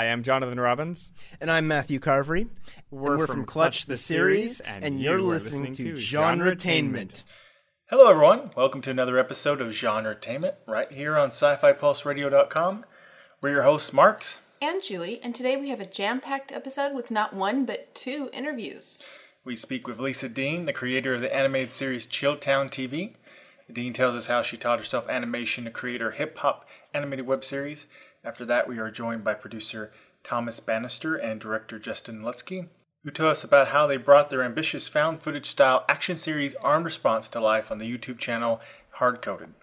I am Jonathan Robbins. And I'm Matthew Carvery. We're, we're from, from Clutch the Series, and, you're listening, to Genretainment. Hello, everyone. Welcome to another episode of Genretainment right here on SciFiPulseRadio.com. We're your hosts, Marks. and Julie, and today we have a jam packed episode with not one but two interviews. We speak with Lisa Dean, the creator of the animated series Chilltown TV. Dean tells us how she taught herself animation to create her hip hop animated web series. After that, we are joined by producer Thomas Bannister and director Justin Lutsky, who tell us about how they brought their ambitious found footage style action series Armed Response to life on the YouTube channel Hardcoded.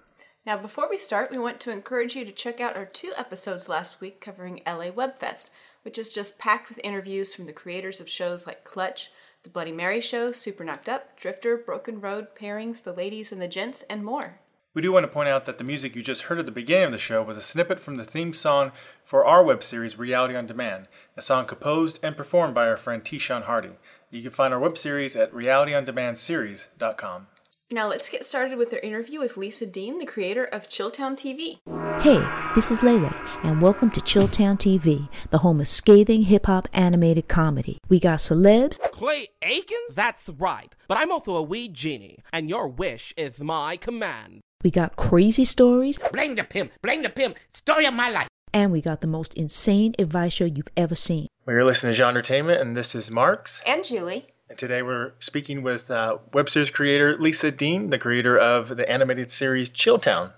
Now, before we start, we want to encourage you to check out our two episodes last week covering LA Webfest, which is just packed with interviews from the creators of shows like Clutch, The Bloody Mary Show, Super Knocked Up, Drifter, Broken Road, Pairings, The Ladies and the Gents, and more. We do want to point out that the music you just heard at the beginning of the show was a snippet from the theme song for our web series Reality on Demand, a song composed and performed by our friend Tishan Hardy. You can find our web series at realityondemandseries.com. Now, let's get started with our interview with Lisa Dean, the creator of Chilltown TV. Hey, this is Layla, and welcome to Chilltown TV, the home of scathing hip hop animated comedy. We got celebs, Clay Aikens? That's right. But I'm also a wee genie, and your wish is my command. We got crazy stories, Blame the pimp, blame the pimp, story of my life. and we got the most insane advice show you've ever seen. We're listening to Genretainment, and this is Marks. And Julie. And today we're speaking with uh, web series creator Lisa Dean, the creator of the animated series Chilltown.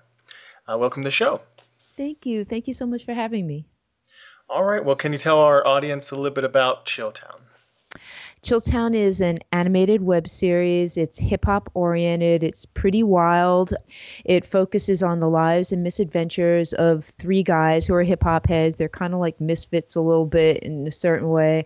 Uh, welcome to the show. Thank you. Thank you so much for having me. All right, well, can you tell our audience a little bit about Chilltown? Chilltown is an animated web series. It's hip hop oriented. It's pretty wild. It focuses on the lives and misadventures of three guys who are hip hop heads. They're kind of like misfits a little bit in a certain way.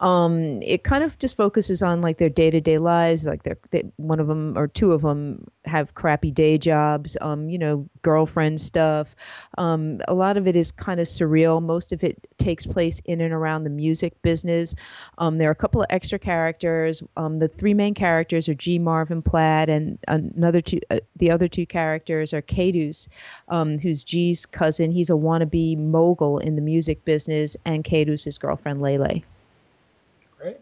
Um, it kind of just focuses on like their day to day lives. Like they're, they, one of them or two of them have crappy day jobs. Um, you know, girlfriend stuff. Um, a lot of it is kind of surreal. Most of it takes place in and around the music business. Um, there are a couple of extra characters. Um, the three main characters are G. Marvin Plaid, and another two. Uh, the other two characters are Cadus, um, who's G's cousin. He's a wannabe mogul in the music business, and Cadus' girlfriend Lele. Great.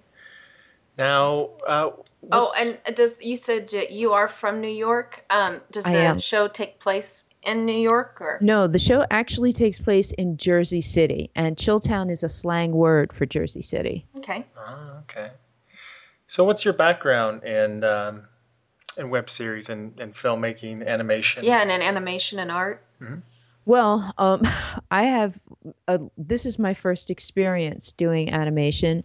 Now, uh, Oh, and does you said you are from New York? Um, does I the am. show take place in New York or? No, the show actually takes place in Jersey City, and Chilltown is a slang word for Jersey City. Okay. Ah, okay. So, what's your background in um, in web series and, and filmmaking, animation? Yeah, and in animation and art. Well, um, I have. A, this is my first experience doing animation.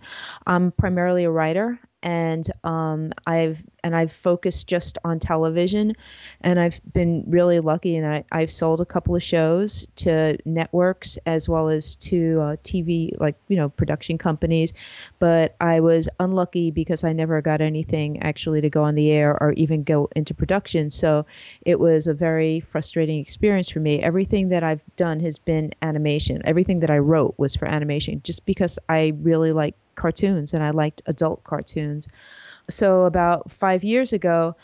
I'm primarily a writer, and um, I've and I've focused just on television, and I've been really lucky, and I, I've sold a couple of shows to networks as well as to uh, TV, like you know, production companies. But I was unlucky because I never got anything actually to go on the air or even go into production. So it was a very frustrating experience for me. Everything that I've done has been animation. Everything that I wrote was for animation, just because I really like cartoons and I liked adult cartoons. So about five years ago,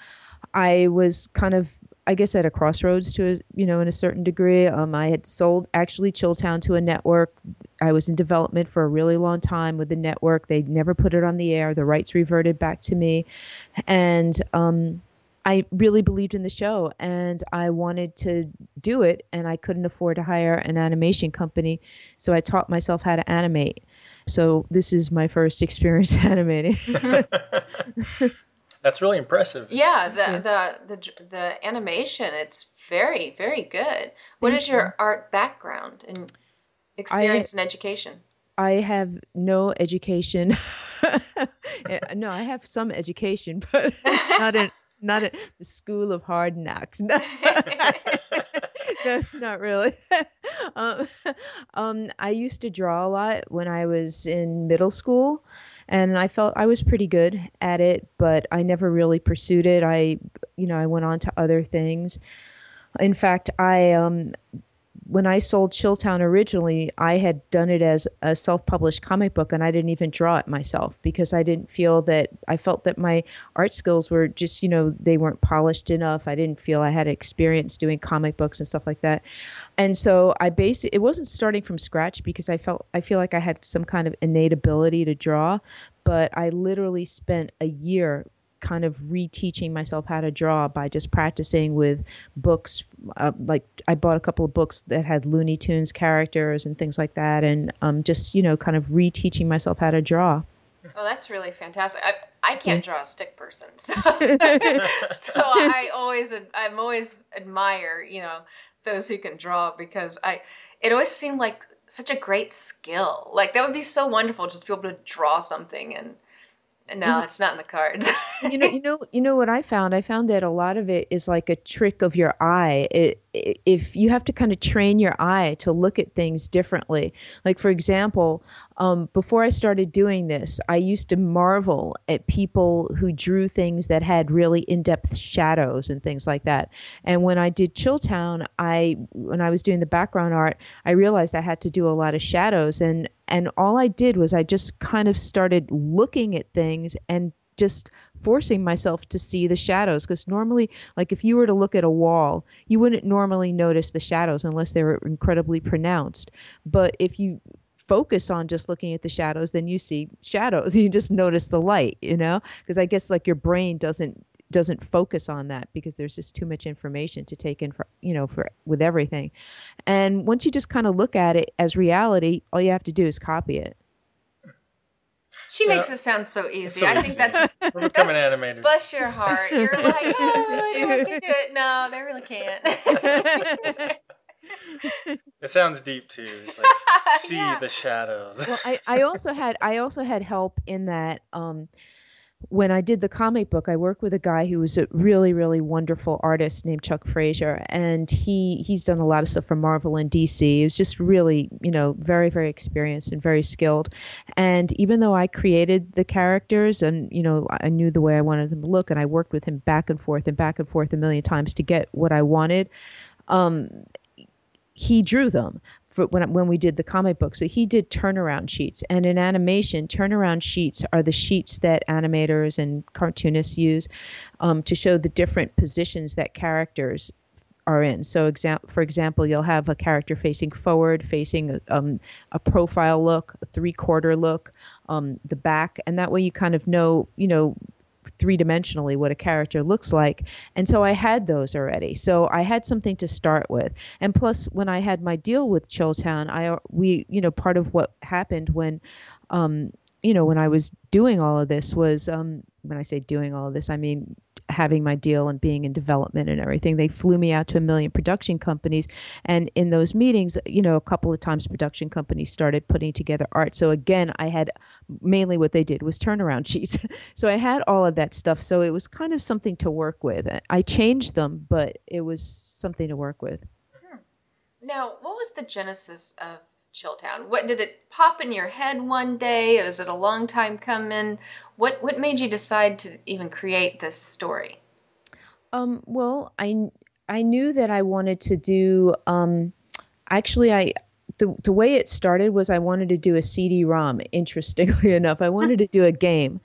I was kind of I guess at a crossroads to you know in a certain degree. Um, I had sold actually Chilltown to a network. I was in development for a really long time with the network. They never put it on the air. The rights reverted back to me, and um, I really believed in the show and I wanted to do it, and I couldn't afford to hire an animation company, so I taught myself how to animate. So this is my first experience animating. That's really impressive. Yeah, the the the the animation. It's very very good. What is your art background and experience and education? I have no education. Eh, no, I have some education, but not in not at the school of hard knocks. No, no not really. um, um, I used to draw a lot when I was in middle school, and I felt I was pretty good at it, but I never really pursued it. I, you know, I went on to other things. In fact, I um, when I sold Chilltown originally, I had done it as a self-published comic book, and I didn't even draw it myself because I didn't feel that I felt that my art skills were just, you know, they weren't polished enough. I didn't feel I had experience doing comic books and stuff like that, and so I basically it wasn't starting from scratch because I felt I feel like I had some kind of innate ability to draw, but I literally spent a year kind of reteaching myself how to draw by just practicing with books. Uh, like I bought a couple of books that had Looney Tunes characters and things like that, and um, just you know, kind of reteaching myself how to draw. Oh, that's really fantastic. I I can't draw a stick person, so, so I always I'm always admire you know those who can draw because I it always seemed like such a great skill. Like that would be so wonderful just to be able to draw something and no, it's not in the cards. you know, you know, you know what I found? I found that a lot of it is like a trick of your eye. It, it, if you have to kind of train your eye to look at things differently. Like for example, um, before I started doing this, I used to marvel at people who drew things that had really in-depth shadows and things like that. And when I did Chilltown, I when I was doing the background art, I realized I had to do a lot of shadows. And and all I did was I just kind of started looking at things and just forcing myself to see the shadows. Because normally like if you were to look at a wall you wouldn't normally notice the shadows unless they were incredibly pronounced. But if you focus on just looking at the shadows then you see shadows you just notice the light you know because i guess like your brain doesn't doesn't focus on that because there's just too much information to take in for you know for with everything and once you just kind of look at it as reality all you have to do is copy it she makes it sound so easy. So I think easy. that's we're becoming animators. Bless your heart. You're like, oh, they can do it. No, they really can't. it sounds deep too. It's like see yeah. the shadows. well, I, I also had I also had help in that um, when I did the comic book, I worked with a guy who was a really, really wonderful artist named Chuck Frazier, and he he's done a lot of stuff for Marvel and DC. He was just really, you know, very, very experienced and very skilled. And even though I created the characters, and you know, I knew the way I wanted them to look, and I worked with him back and forth and back and forth a million times to get what I wanted. Um, he drew them for when when we did the comic book. So he did turnaround sheets, and in animation, turnaround sheets are the sheets that animators and cartoonists use um, to show the different positions that characters are in. So, for example, you'll have a character facing forward, facing um, a profile look, a three-quarter look, um, the back, and that way you kind of know, you know, three dimensionally what a character looks like. And so I had those already. So I had something to start with. And plus, when I had my deal with Chilltown, I we you know part of what happened when um, you know when I was doing all of this was um, when I say doing all of this, I mean having my deal and being in development and everything. They flew me out to a million production companies. And in those meetings, you know, a couple of times production companies started putting together art. So again, I had mainly what they did was turnaround sheets. so I had all of that stuff. So it was kind of something to work with. I changed them, but it was something to work with. Hmm. Now, what was the genesis of Chilltown? What did it pop in your head one day? Was it a long time coming? What what made you decide to even create this story? Um, well, I I knew that I wanted to do. Um, actually, I the the way it started was I wanted to do a CD-ROM. Interestingly enough, I wanted to do a game,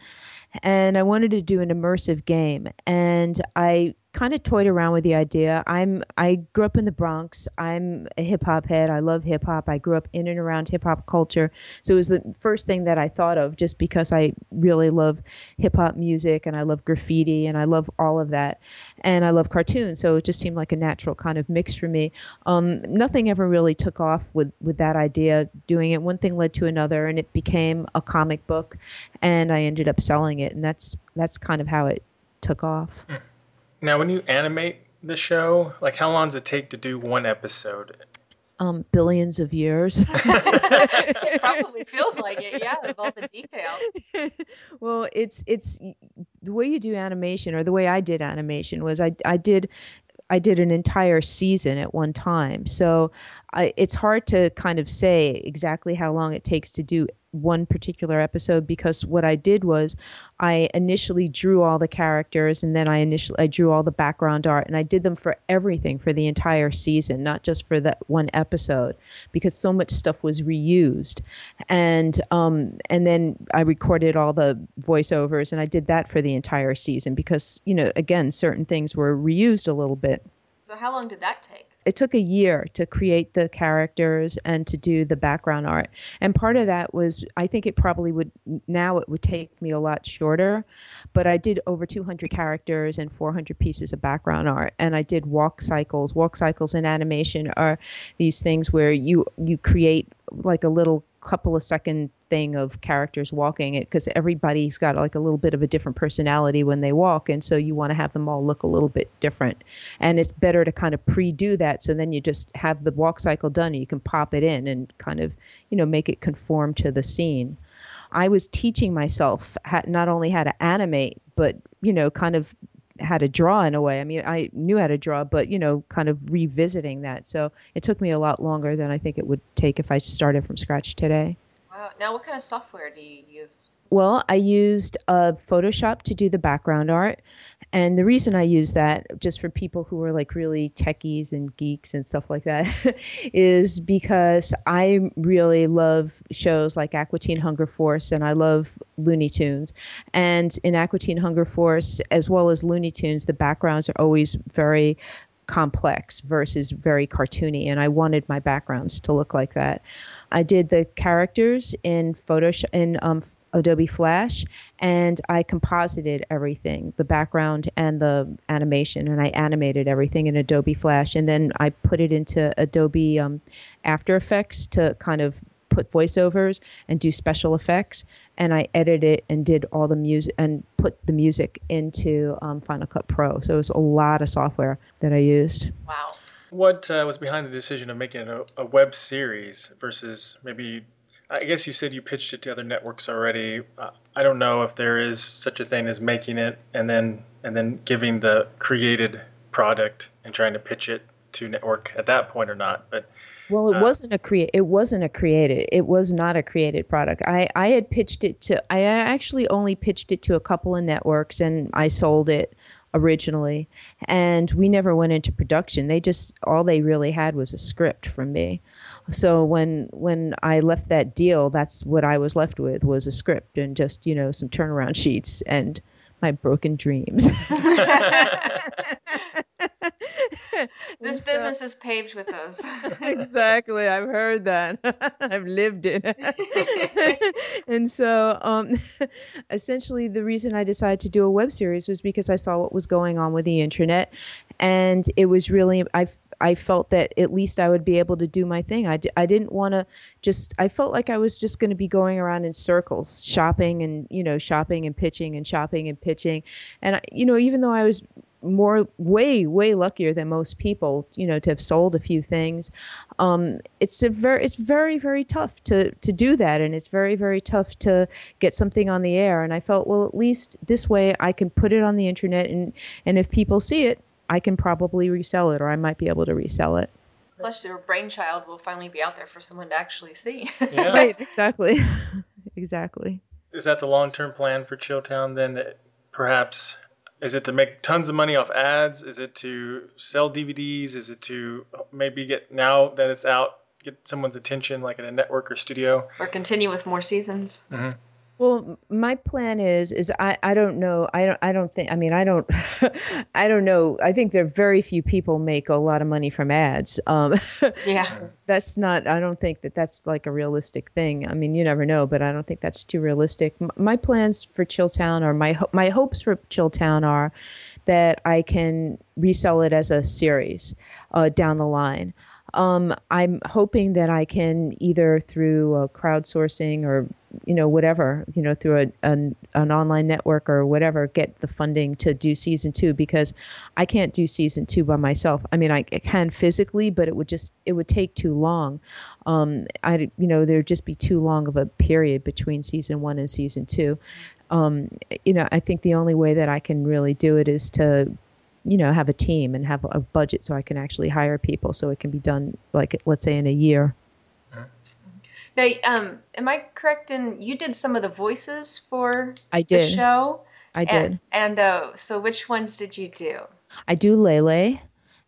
and I wanted to do an immersive game, and I kind of toyed around with the idea. I'm I grew up in the Bronx. I'm a hip hop head. I love hip hop. I grew up in and around hip hop culture. So it was the first thing that I thought of just because I really love hip hop music and I love graffiti and I love all of that. And I love cartoons. So it just seemed like a natural kind of mix for me. Um, nothing ever really took off with with that idea doing it. One thing led to another and it became a comic book and I ended up selling it and that's that's kind of how it took off. Mm. Now, when you animate the show, like how long does it take to do one episode? Um, billions of years. it probably feels like it, yeah, with all the details. well, it's it's the way you do animation, or the way I did animation was I I did I did an entire season at one time. So I, it's hard to kind of say exactly how long it takes to do one particular episode because what I did was I initially drew all the characters and then I initially I drew all the background art and I did them for everything for the entire season, not just for that one episode, because so much stuff was reused. And um, and then I recorded all the voiceovers and I did that for the entire season because you know again certain things were reused a little bit. So how long did that take? It took a year to create the characters and to do the background art. And part of that was I think it probably would now it would take me a lot shorter, but I did over 200 characters and 400 pieces of background art and I did walk cycles. Walk cycles in animation are these things where you you create like a little couple of second thing of characters walking it because everybody's got like a little bit of a different personality when they walk and so you want to have them all look a little bit different and it's better to kind of pre-do that so then you just have the walk cycle done and you can pop it in and kind of you know make it conform to the scene i was teaching myself not only how to animate but you know kind of how to draw in a way. I mean, I knew how to draw, but you know, kind of revisiting that. So it took me a lot longer than I think it would take if I started from scratch today. Wow. Now, what kind of software do you use? Well, I used uh, Photoshop to do the background art. And the reason I use that, just for people who are like really techies and geeks and stuff like that, is because I really love shows like Aqua Teen Hunger Force and I love Looney Tunes. And in Aqua Teen Hunger Force, as well as Looney Tunes, the backgrounds are always very complex versus very cartoony and I wanted my backgrounds to look like that. I did the characters in Photoshop in um, Adobe Flash and I composited everything, the background and the animation, and I animated everything in Adobe Flash. And then I put it into Adobe um, After Effects to kind of put voiceovers and do special effects. And I edited it and did all the music and put the music into um, Final Cut Pro. So it was a lot of software that I used. Wow. What uh, was behind the decision of making a, a web series versus maybe I guess you said you pitched it to other networks already. Uh, I don't know if there is such a thing as making it and then and then giving the created product and trying to pitch it to network at that point or not. But well, it uh, wasn't a create. It wasn't a created. It was not a created product. I I had pitched it to. I actually only pitched it to a couple of networks, and I sold it originally, and we never went into production. They just all they really had was a script from me. So when when I left that deal, that's what I was left with was a script and just you know some turnaround sheets and my broken dreams. this so, business is paved with those. exactly. I've heard that. I've lived it. and so, um, essentially, the reason I decided to do a web series was because I saw what was going on with the internet. And it was really, I I felt that at least I would be able to do my thing. I d- I didn't want to just, I felt like I was just going to be going around in circles, shopping and, you know, shopping and pitching and shopping and pitching. And, you know, even though I was more way way luckier than most people you know to have sold a few things um, it's a very it's very very tough to to do that and it's very very tough to get something on the air and i felt well at least this way i can put it on the internet and and if people see it I can probably resell it or I might be able to resell it. Plus, your brainchild will finally be out there for someone to actually see. Yeah. right, exactly. exactly. Is that the long term plan for Chilltown then? That perhaps is it to make tons of money off ads? Is it to sell DVDs? Is it to maybe get now that it's out, get someone's attention like at a network or studio? Or continue with more seasons? Mm-hmm. Well, my plan is is I, I don't know I don't I don't think I mean I don't I don't know I think there are very few people make a lot of money from ads. Um, yeah, that's not I don't think that that's like a realistic thing. I mean you never know, but I don't think that's too realistic. My plans for Chilltown or my my hopes for Chilltown are that I can resell it as a series uh, down the line. Um, I'm hoping that I can either through uh, crowdsourcing or you know whatever you know through a, an, an online network or whatever get the funding to do season two because I can't do season two by myself. I mean I, I can physically, but it would just it would take too long. Um, I you know there'd just be too long of a period between season one and season two. Um, you know I think the only way that I can really do it is to you know have a team and have a budget so I can actually hire people so it can be done like let's say in a year. Now, um, am I correct in you did some of the voices for I did. the show? I did. And, and uh, so, which ones did you do? I do Lele,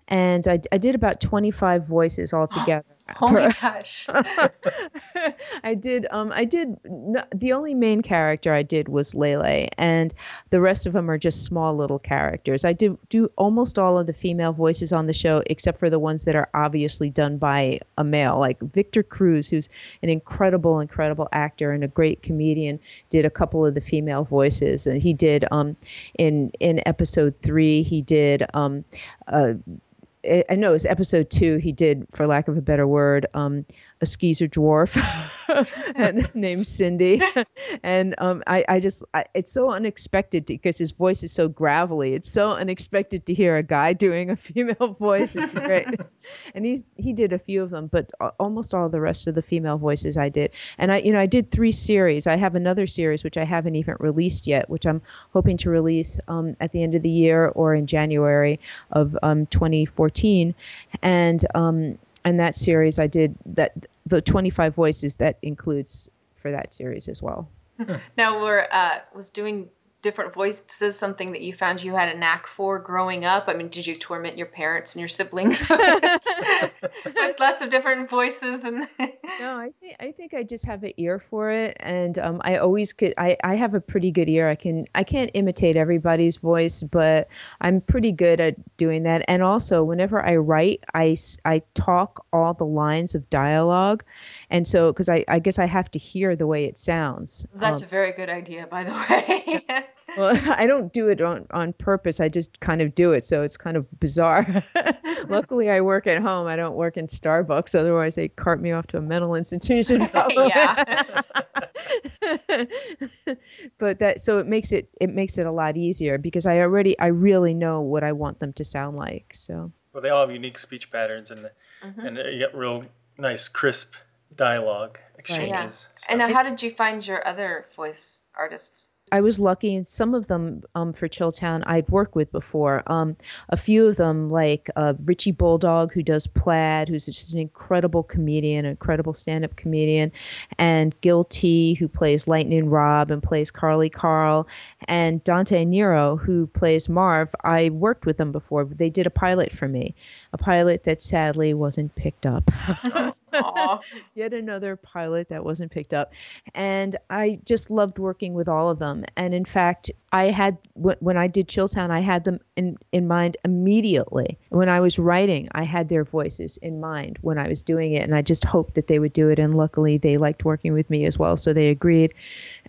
and I, I did about 25 voices altogether. Oh my gosh. I did um I did no, the only main character I did was Lele and the rest of them are just small little characters. I do do almost all of the female voices on the show except for the ones that are obviously done by a male like Victor Cruz who's an incredible incredible actor and a great comedian did a couple of the female voices and he did um in in episode 3 he did um uh I know it was episode two. He did, for lack of a better word, um, a skeezer dwarf and named Cindy. and um, I, I just, I, it's so unexpected because his voice is so gravelly. It's so unexpected to hear a guy doing a female voice. It's great. and he's, he did a few of them, but almost all the rest of the female voices I did. And I, you know, I did three series. I have another series which I haven't even released yet, which I'm hoping to release um, at the end of the year or in January of um, 2014. And um, and that series I did that the 25 voices that includes for that series as well. Now we're uh, was doing different voices something that you found you had a knack for growing up? I mean, did you torment your parents and your siblings with lots of different voices? And no, I think I think I just have an ear for it, and um, I always could. I, I have a pretty good ear. I can I can't imitate everybody's voice, but I'm pretty good at doing that. And also, whenever I write, I I talk all the lines of dialogue, and so because I I guess I have to hear the way it sounds. That's um, a very good idea, by the way. Well, I don't do it on, on purpose. I just kind of do it. So it's kind of bizarre. Luckily, I work at home. I don't work in Starbucks. Otherwise, they cart me off to a mental institution. yeah. but that so it makes it it makes it a lot easier because I already I really know what I want them to sound like. So. Well, they all have unique speech patterns and mm-hmm. and you get real nice crisp dialogue exchanges. Right. Yeah. So. And now, how did you find your other voice artists? I was lucky, and some of them um, for Chilltown I'd worked with before. Um, a few of them, like uh, Richie Bulldog, who does Plaid, who's just an incredible comedian, an incredible stand-up comedian, and Gil T, who plays Lightning Rob and plays Carly Carl, and Dante Nero, who plays Marv. I worked with them before. They did a pilot for me, a pilot that sadly wasn't picked up. Yet another pilot that wasn't picked up. And I just loved working with all of them. And in fact, I had, when I did Chilltown, I had them in, in mind immediately. When I was writing, I had their voices in mind when I was doing it. And I just hoped that they would do it. And luckily, they liked working with me as well. So they agreed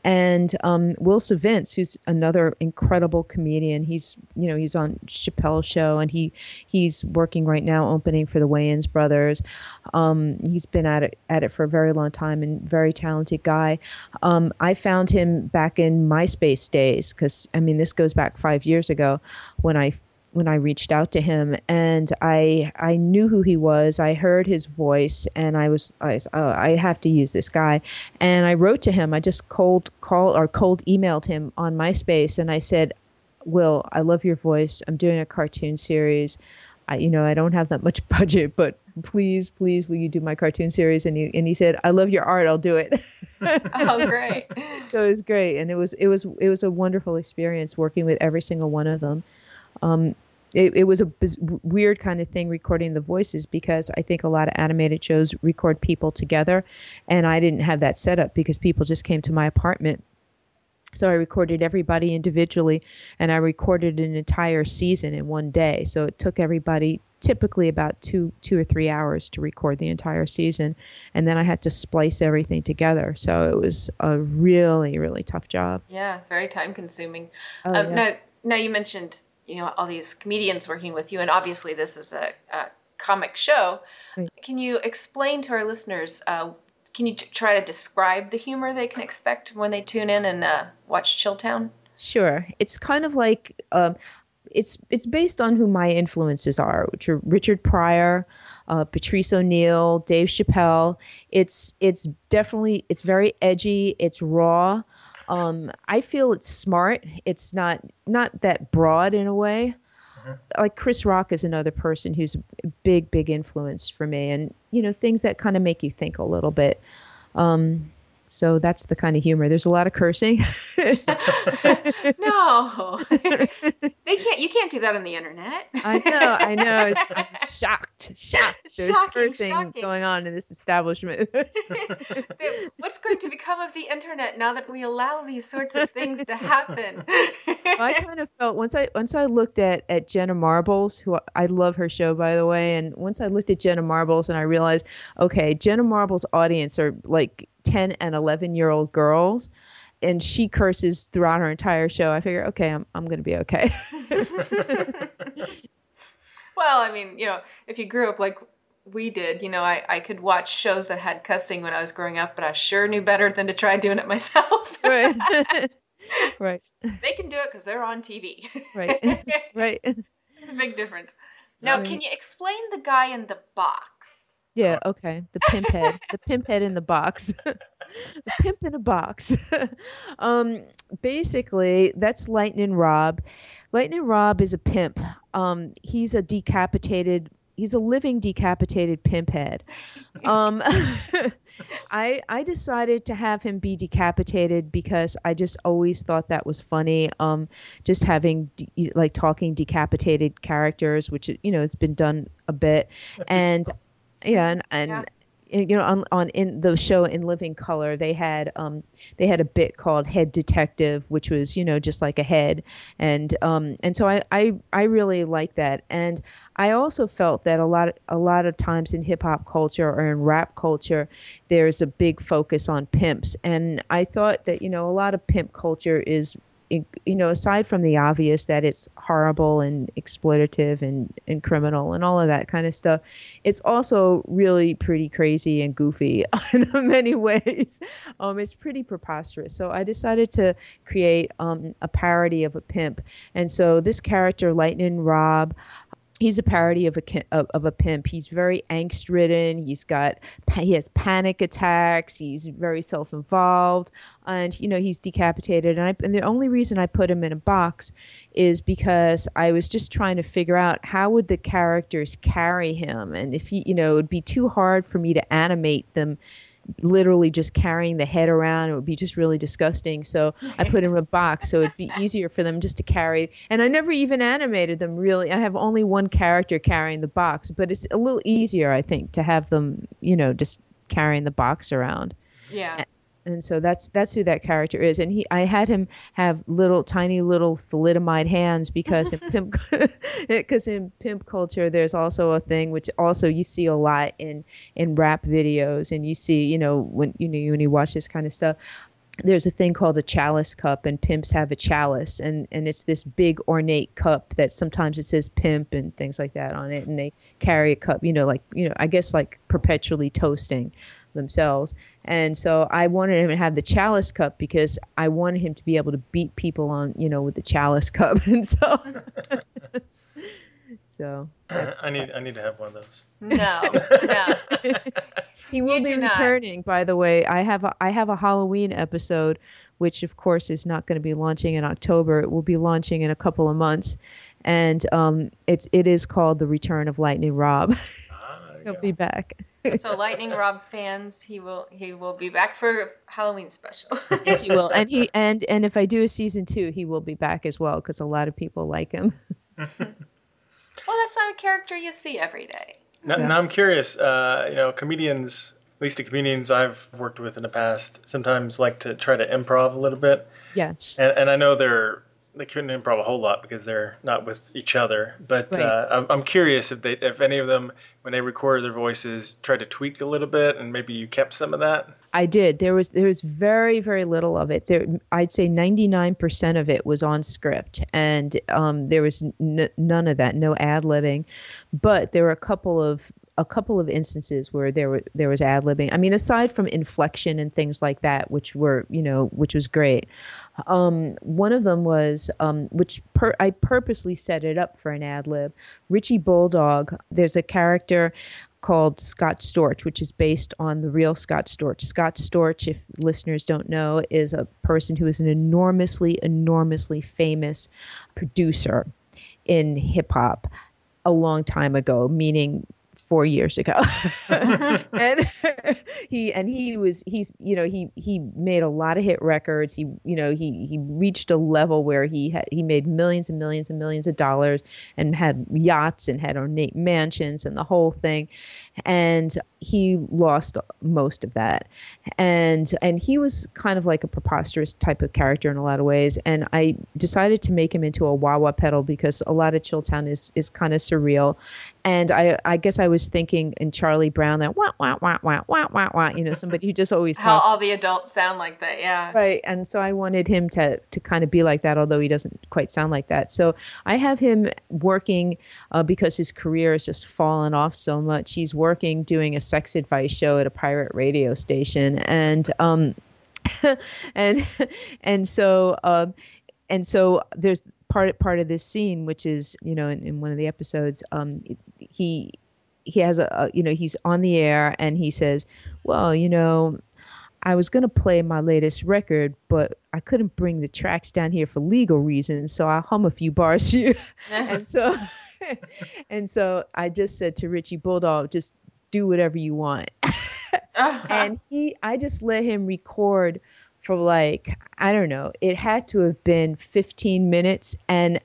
and um, Will Sylvince, who's another incredible comedian. He's you know he's on Chappelle's show, and he he's working right now opening for the Wayans brothers. Um, he's been at it at it for a very long time and very talented guy. Um, I found him back in MySpace days because I mean this goes back five years ago when I when I reached out to him, and I I knew who he was. I heard his voice, and I was I was, oh, I have to use this guy, and I wrote to him. I just cold call or cold emailed him on MySpace, and I said, "Will, I love your voice. I'm doing a cartoon series. I you know I don't have that much budget, but." Please, please, will you do my cartoon series? And he and he said, "I love your art. I'll do it." oh, great! so it was great, and it was it was it was a wonderful experience working with every single one of them. Um, it, it was a biz- weird kind of thing recording the voices because I think a lot of animated shows record people together, and I didn't have that set up because people just came to my apartment. So I recorded everybody individually, and I recorded an entire season in one day. So it took everybody typically about two two or three hours to record the entire season, and then I had to splice everything together. So it was a really really tough job. Yeah, very time consuming. Oh, um, yeah. Now, now you mentioned you know all these comedians working with you, and obviously this is a, a comic show. Right. Can you explain to our listeners? Uh, can you t- try to describe the humor they can expect when they tune in and uh, watch Chilltown? Sure, it's kind of like um, it's it's based on who my influences are, which are Richard Pryor, uh, Patrice O'Neal, Dave Chappelle. It's it's definitely it's very edgy. It's raw. Um, I feel it's smart. It's not not that broad in a way. Mm-hmm. Like Chris Rock is another person who's a big, big influence for me, and you know things that kind of make you think a little bit. Um, so that's the kind of humor. There's a lot of cursing. no, they can't. You can't do that on the internet. I know. I know. It's, I'm shocked. Shocked. There's Shocking, cursing shocking. going on in this establishment. What's going to become of the internet now that we allow these sorts of things to happen? I kind of felt once I once I looked at at Jenna Marbles, who I love her show by the way, and once I looked at Jenna Marbles and I realized, okay, Jenna Marbles' audience are like 10 and 11 year old girls and she curses throughout her entire show. I figure, okay, I'm I'm to be okay. well, I mean, you know, if you grew up like we did, you know, I, I could watch shows that had cussing when I was growing up, but I sure knew better than to try doing it myself. right. right. They can do it because they're on TV. Right. right. It's a big difference. Now, Right. can you explain the guy in the box? Yeah, okay. The pimp head. the pimp head in the box. the pimp in a box. um basically that's Lightning Rob. Lightning Rob is a pimp. Um he's a decapitated he's a living decapitated pimp head. Um I I decided to have him be decapitated because I just always thought that was funny. Um, just having de- like talking decapitated characters, which you know has been done a bit, and yeah, and, and Yeah. you know on on in the show in Living Color they had um they had a bit called Head Detective, which was you know just like a head, and um and so I I I really like that, and I also felt that a lot a lot of times in hip hop culture or in rap culture, there's a big focus on pimps, and I thought that you know a lot of pimp culture is you know aside from the obvious that it's horrible and exploitative and, and criminal and all of that kind of stuff it's also really pretty crazy and goofy in many ways. Um, it's pretty preposterous. So i decided to create um, a parody of a pimp. And so this character lightning rob he's a parody of a of, of a pimp. He's very angst ridden. He's got he has panic attacks. He's very self involved, and you know he's decapitated. And, I, and the only reason I put him in a box is because I was just trying to figure out how would the characters carry him, and if he you know it would be too hard for me to animate them literally just carrying the head around. It would be just really disgusting. So i put in a box so it'd be easier for them just to carry. And i never even animated them really. I have only one character carrying the box but it's a little easier i think to have them you know just carrying the box around. Yeah. And so that's that's who that character is. And he i had him have little tiny little thalidomide hands because in pimp because in pimp culture there's also a thing which also you see a lot in in rap videos. And you see you know when you know when you watch this kind of stuff there's a thing called a chalice cup and pimps have a chalice. And and it's this big ornate cup that sometimes it says pimp and things like that on it. And they carry a cup you know like you know i guess like perpetually toasting themselves and so i wanted him to have the chalice cup because i wanted him to be able to beat people on you know with the chalice cup and so so I need I need to have one of those. No. No. He will You be do not. returning, by the way. I have a, I have a Halloween episode, which of course is not going to be launching in October. It will be launching in a couple of months, and um, it it is called the Return of Lightning Rob. Ah, He'll go. be back. So Lightning Rob fans, he will he will be back for Halloween special. yes, he will, and he and and if I do a season two, he will be back as well because a lot of people like him. well, that's not a character you see every day. Now, now I'm curious. Uh, you know, comedians, at least the comedians I've worked with in the past, sometimes like to try to improv a little bit, Yes. and, and I know they're they couldn't improv a whole lot because they're not with each other. But Right. uh, I'm, I'm curious if they, if any of them, when they recorded their voices, tried to tweak a little bit, and maybe you kept some of that. I did. There was there was very very little of it. There, I'd say ninety nine percent of it was on script, and um, there was n- none of that, no ad libbing. But there were a couple of a couple of instances where there were there was ad libbing. I mean, aside from inflection and things like that, which were you know which was great. Um, one of them was um, which per- I purposely set it up for an ad lib. Richie Bulldog. There's a character called Scott Storch, which is based on the real Scott Storch. Scott Storch, if listeners don't know, is a person who is an enormously, enormously famous producer in hip hop a long time ago, meaning four years ago. And he and he was he's you know he he made a lot of hit records. He you know he he reached a level where he had he made millions and millions and millions of dollars and had yachts and had ornate mansions and the whole thing and he lost most of that and and he was kind of like a preposterous type of character in a lot of ways and i decided to make him into a wah wah pedal because a lot of chilltown is is kind of surreal and I, I guess I was thinking in Charlie Brown that wah wah wah wah wah wah wah, you know, somebody who just always how talks. all the adults sound like that, yeah. Right, and so I wanted him to to kind of be like that, although he doesn't quite sound like that. So I have him working uh, because his career has just fallen off so much. He's working doing a sex advice show at a pirate radio station, and um, and and so um, and so there's part part of this scene, which is you know in, in one of the episodes, um, he he has a, a you know he's on the air and he says, well you know I was going to play my latest record, but I couldn't bring the tracks down here for legal reasons, so I'll hum a few bars for you. and so, and so I just said to Richie Bulldog, just do whatever you want. and he, I just let him record for like, I don't know, it had to have been 15 minutes. And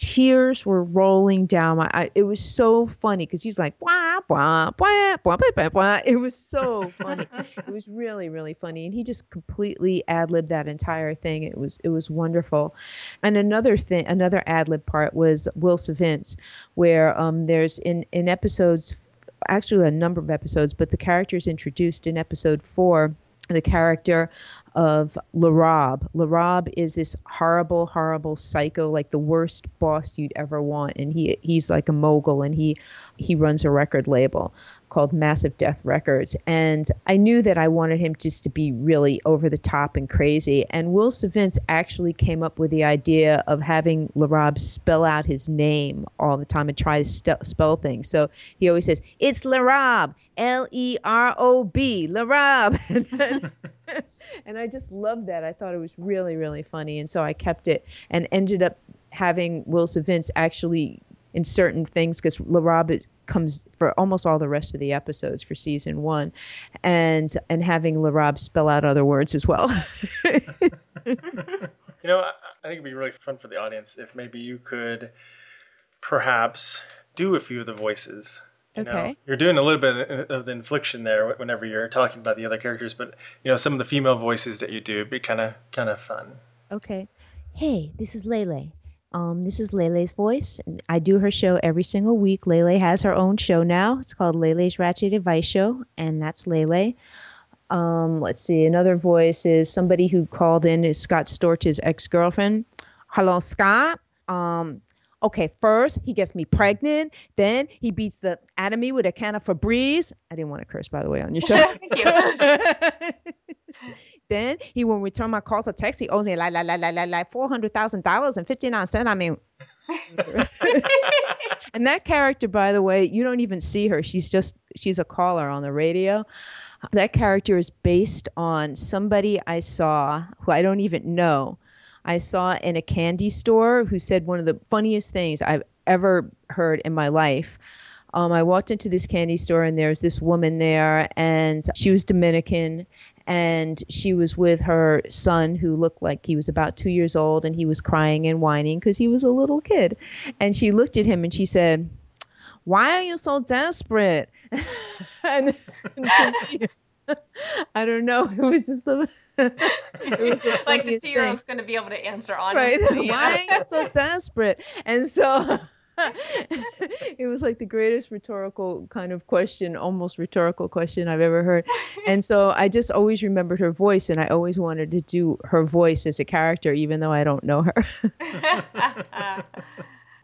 tears were rolling down my I, it was so funny because he's like blah, blah, blah, blah, blah, blah. it was so funny. It was really really funny and he just completely ad-libbed that entire thing. It was it was wonderful. And another thing another ad-lib part was will Sylvince where um there's in in episodes actually a number of episodes but the character is introduced in episode four the character of Lerob. Lerob is this horrible, horrible psycho, like the worst boss you'd ever want, and he he's like a mogul, and he he runs a record label called Massive Death Records, and I knew that I wanted him just to be really over the top and crazy. And Will Sylvince actually came up with the idea of having Lerob spell out his name all the time and try to st- spell things. So he always says it's Lerob, L E R O B, Lerob. and I just loved that. I thought it was really, really funny. And so I kept it and ended up having Will Vince actually in certain things because Lerob comes for almost all the rest of the episodes for season one, and and having Lerob spell out other words as well. you know, I, think it'd be really fun for the audience if maybe you could perhaps do a few of the voices okay. Know, you're doing a little bit of the infliction there whenever you're talking about the other characters, but you know some of the female voices that you do be kind of kind of fun. Okay. Hey, this is Lele. Um, this is Lele's voice. I do her show every single week. Lele has her own show now. It's called Lele's Ratchet Advice Show, and that's Lele. Um, let's see. Another voice is somebody who called in is Scott Storch's ex-girlfriend. Hello, Scott. Um, okay, first he gets me pregnant, then he beats the out of me with a can of Febreze. I didn't want to curse, by the way, on your show. then he will return my calls or text. He owes me like like like like like four hundred thousand dollars and fifty nine cents. I mean. and that character, by the way, you don't even see her. She's just she's a caller on the radio. That character is based on somebody I saw who I don't even know I saw in a candy store who said one of the funniest things I've ever heard in my life. Um, I walked into this candy store and there was this woman there, and she was Dominican, and she was with her son who looked like he was about two years old, and he was crying and whining because he was a little kid. And she looked at him and she said, "Why are you so desperate?" and, and me, I don't know. It was just the the like the two year old's going to be able to answer honestly. Right? Why are you so desperate? And so it was like the greatest rhetorical kind of question, almost rhetorical question I've ever heard. And so I just always remembered her voice, and I always wanted to do her voice as a character, even though I don't know her.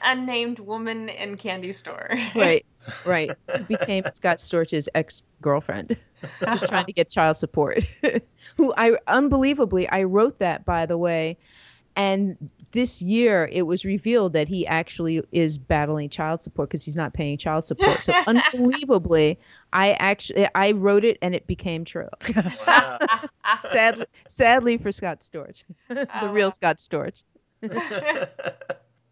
Unnamed woman in candy store. right, right. Became Scott Storch's ex girlfriend. Was trying to get child support. Who I unbelievably I wrote that by the way, and this year it was revealed that he actually is battling child support because he's not paying child support. So unbelievably, I actually I wrote it and it became true. Wow. sadly, sadly for Scott Storch, the oh, real Scott Storch.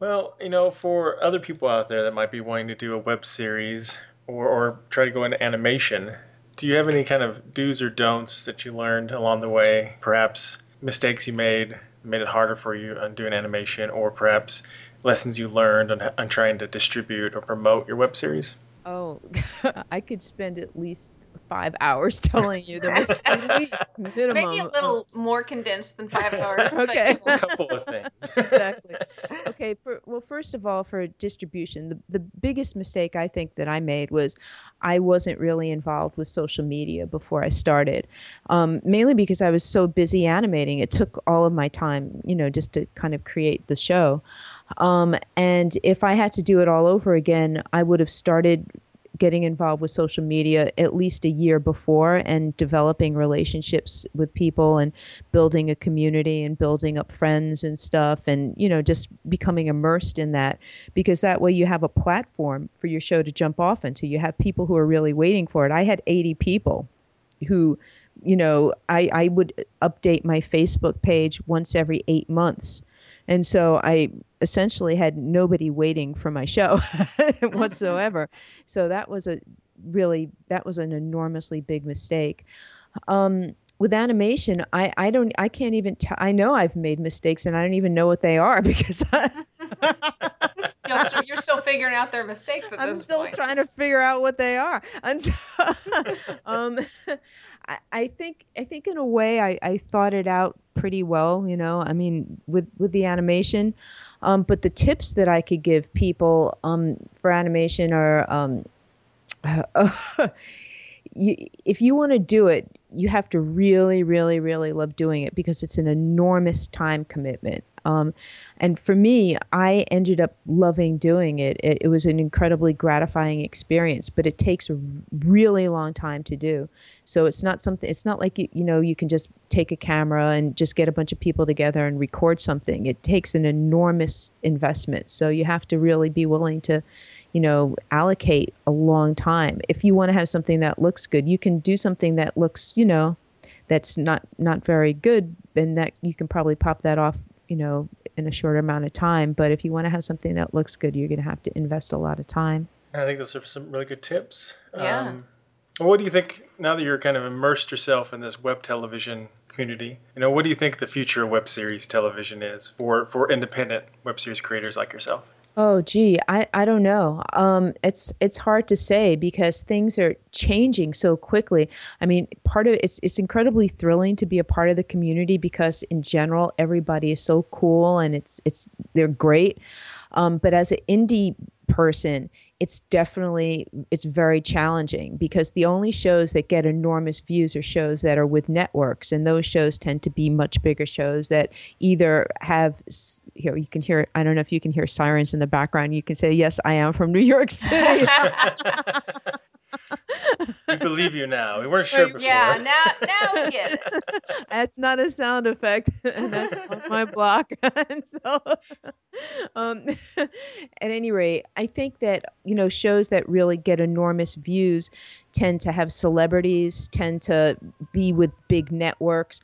Well, you know, for other people out there that might be wanting to do a web series or, or try to go into animation, do you have any kind of do's or don'ts that you learned along the way? Perhaps mistakes you made made it harder for you on doing animation, or perhaps lessons you learned on, on trying to distribute or promote your web series? Oh, I could spend at least five hours telling you. There was at least minimum. Maybe a little more condensed than five hours. okay. Just a couple of things. exactly. Okay. For well, first of all, for distribution, the the biggest mistake I think that I made was I wasn't really involved with social media before I started, um, mainly because I was so busy animating. It took all of my time, you know, just to kind of create the show. Um, and if I had to do it all over again, I would have started getting involved with social media at least a year before and developing relationships with people and building a community and building up friends and stuff and you know just becoming immersed in that because that way you have a platform for your show to jump off into. You have people who are really waiting for it. I had 80 people who you know i i would update my facebook page once every 8 months and so I essentially had nobody waiting for my show whatsoever. So that was a really that was an enormously big mistake. Um, with animation, I, I don't I can't even tell. I know I've made mistakes and I don't even know what they are because I, you're, still, you're, still, figuring out their mistakes. I'm still point. trying to figure out what they are. And so, um, I, I think I think in a way I, I thought it out pretty well. You know, I mean with with the animation, um, but the tips that I could give people um, for animation are. Um, you, if you want to do it, you have to really, really, really love doing it because it's an enormous time commitment. Um, and for me, I ended up loving doing it. it. it. was an incredibly gratifying experience, but it takes a really long time to do. So it's not something. It's not like you, you know you can just take a camera and just get a bunch of people together and record something. It takes an enormous investment. So you have to really be willing to you know allocate a long time if you want to have something that looks good you can do something that looks you know that's not not very good and that you can probably pop that off you know, in a short amount of time. But if you want to have something that looks good, you're going to have to invest a lot of time. I think those are some really good tips. Yeah. Um, what do you think now that you're kind of immersed yourself in this web television community? You know, what do you think the future of web series television is for for independent web series creators like yourself? Oh, gee, I, I don't know. Um, it's it's hard to say because things are changing so quickly. I mean, part of it's it's incredibly thrilling to be a part of the community because in general everybody is so cool and it's it's they're great. Um, but as an indie person, it's definitely it's very challenging because the only shows that get enormous views are shows that are with networks and those shows tend to be much bigger shows that either have you know you can hear I don't know if you can hear sirens in the background you can say yes I am from New York City we believe you now. We weren't sure before. Yeah, now now we get it. That's not a sound effect, and that's on my block. and so, um, at any rate, I think that you know shows that really get enormous views tend to have celebrities, tend to be with big networks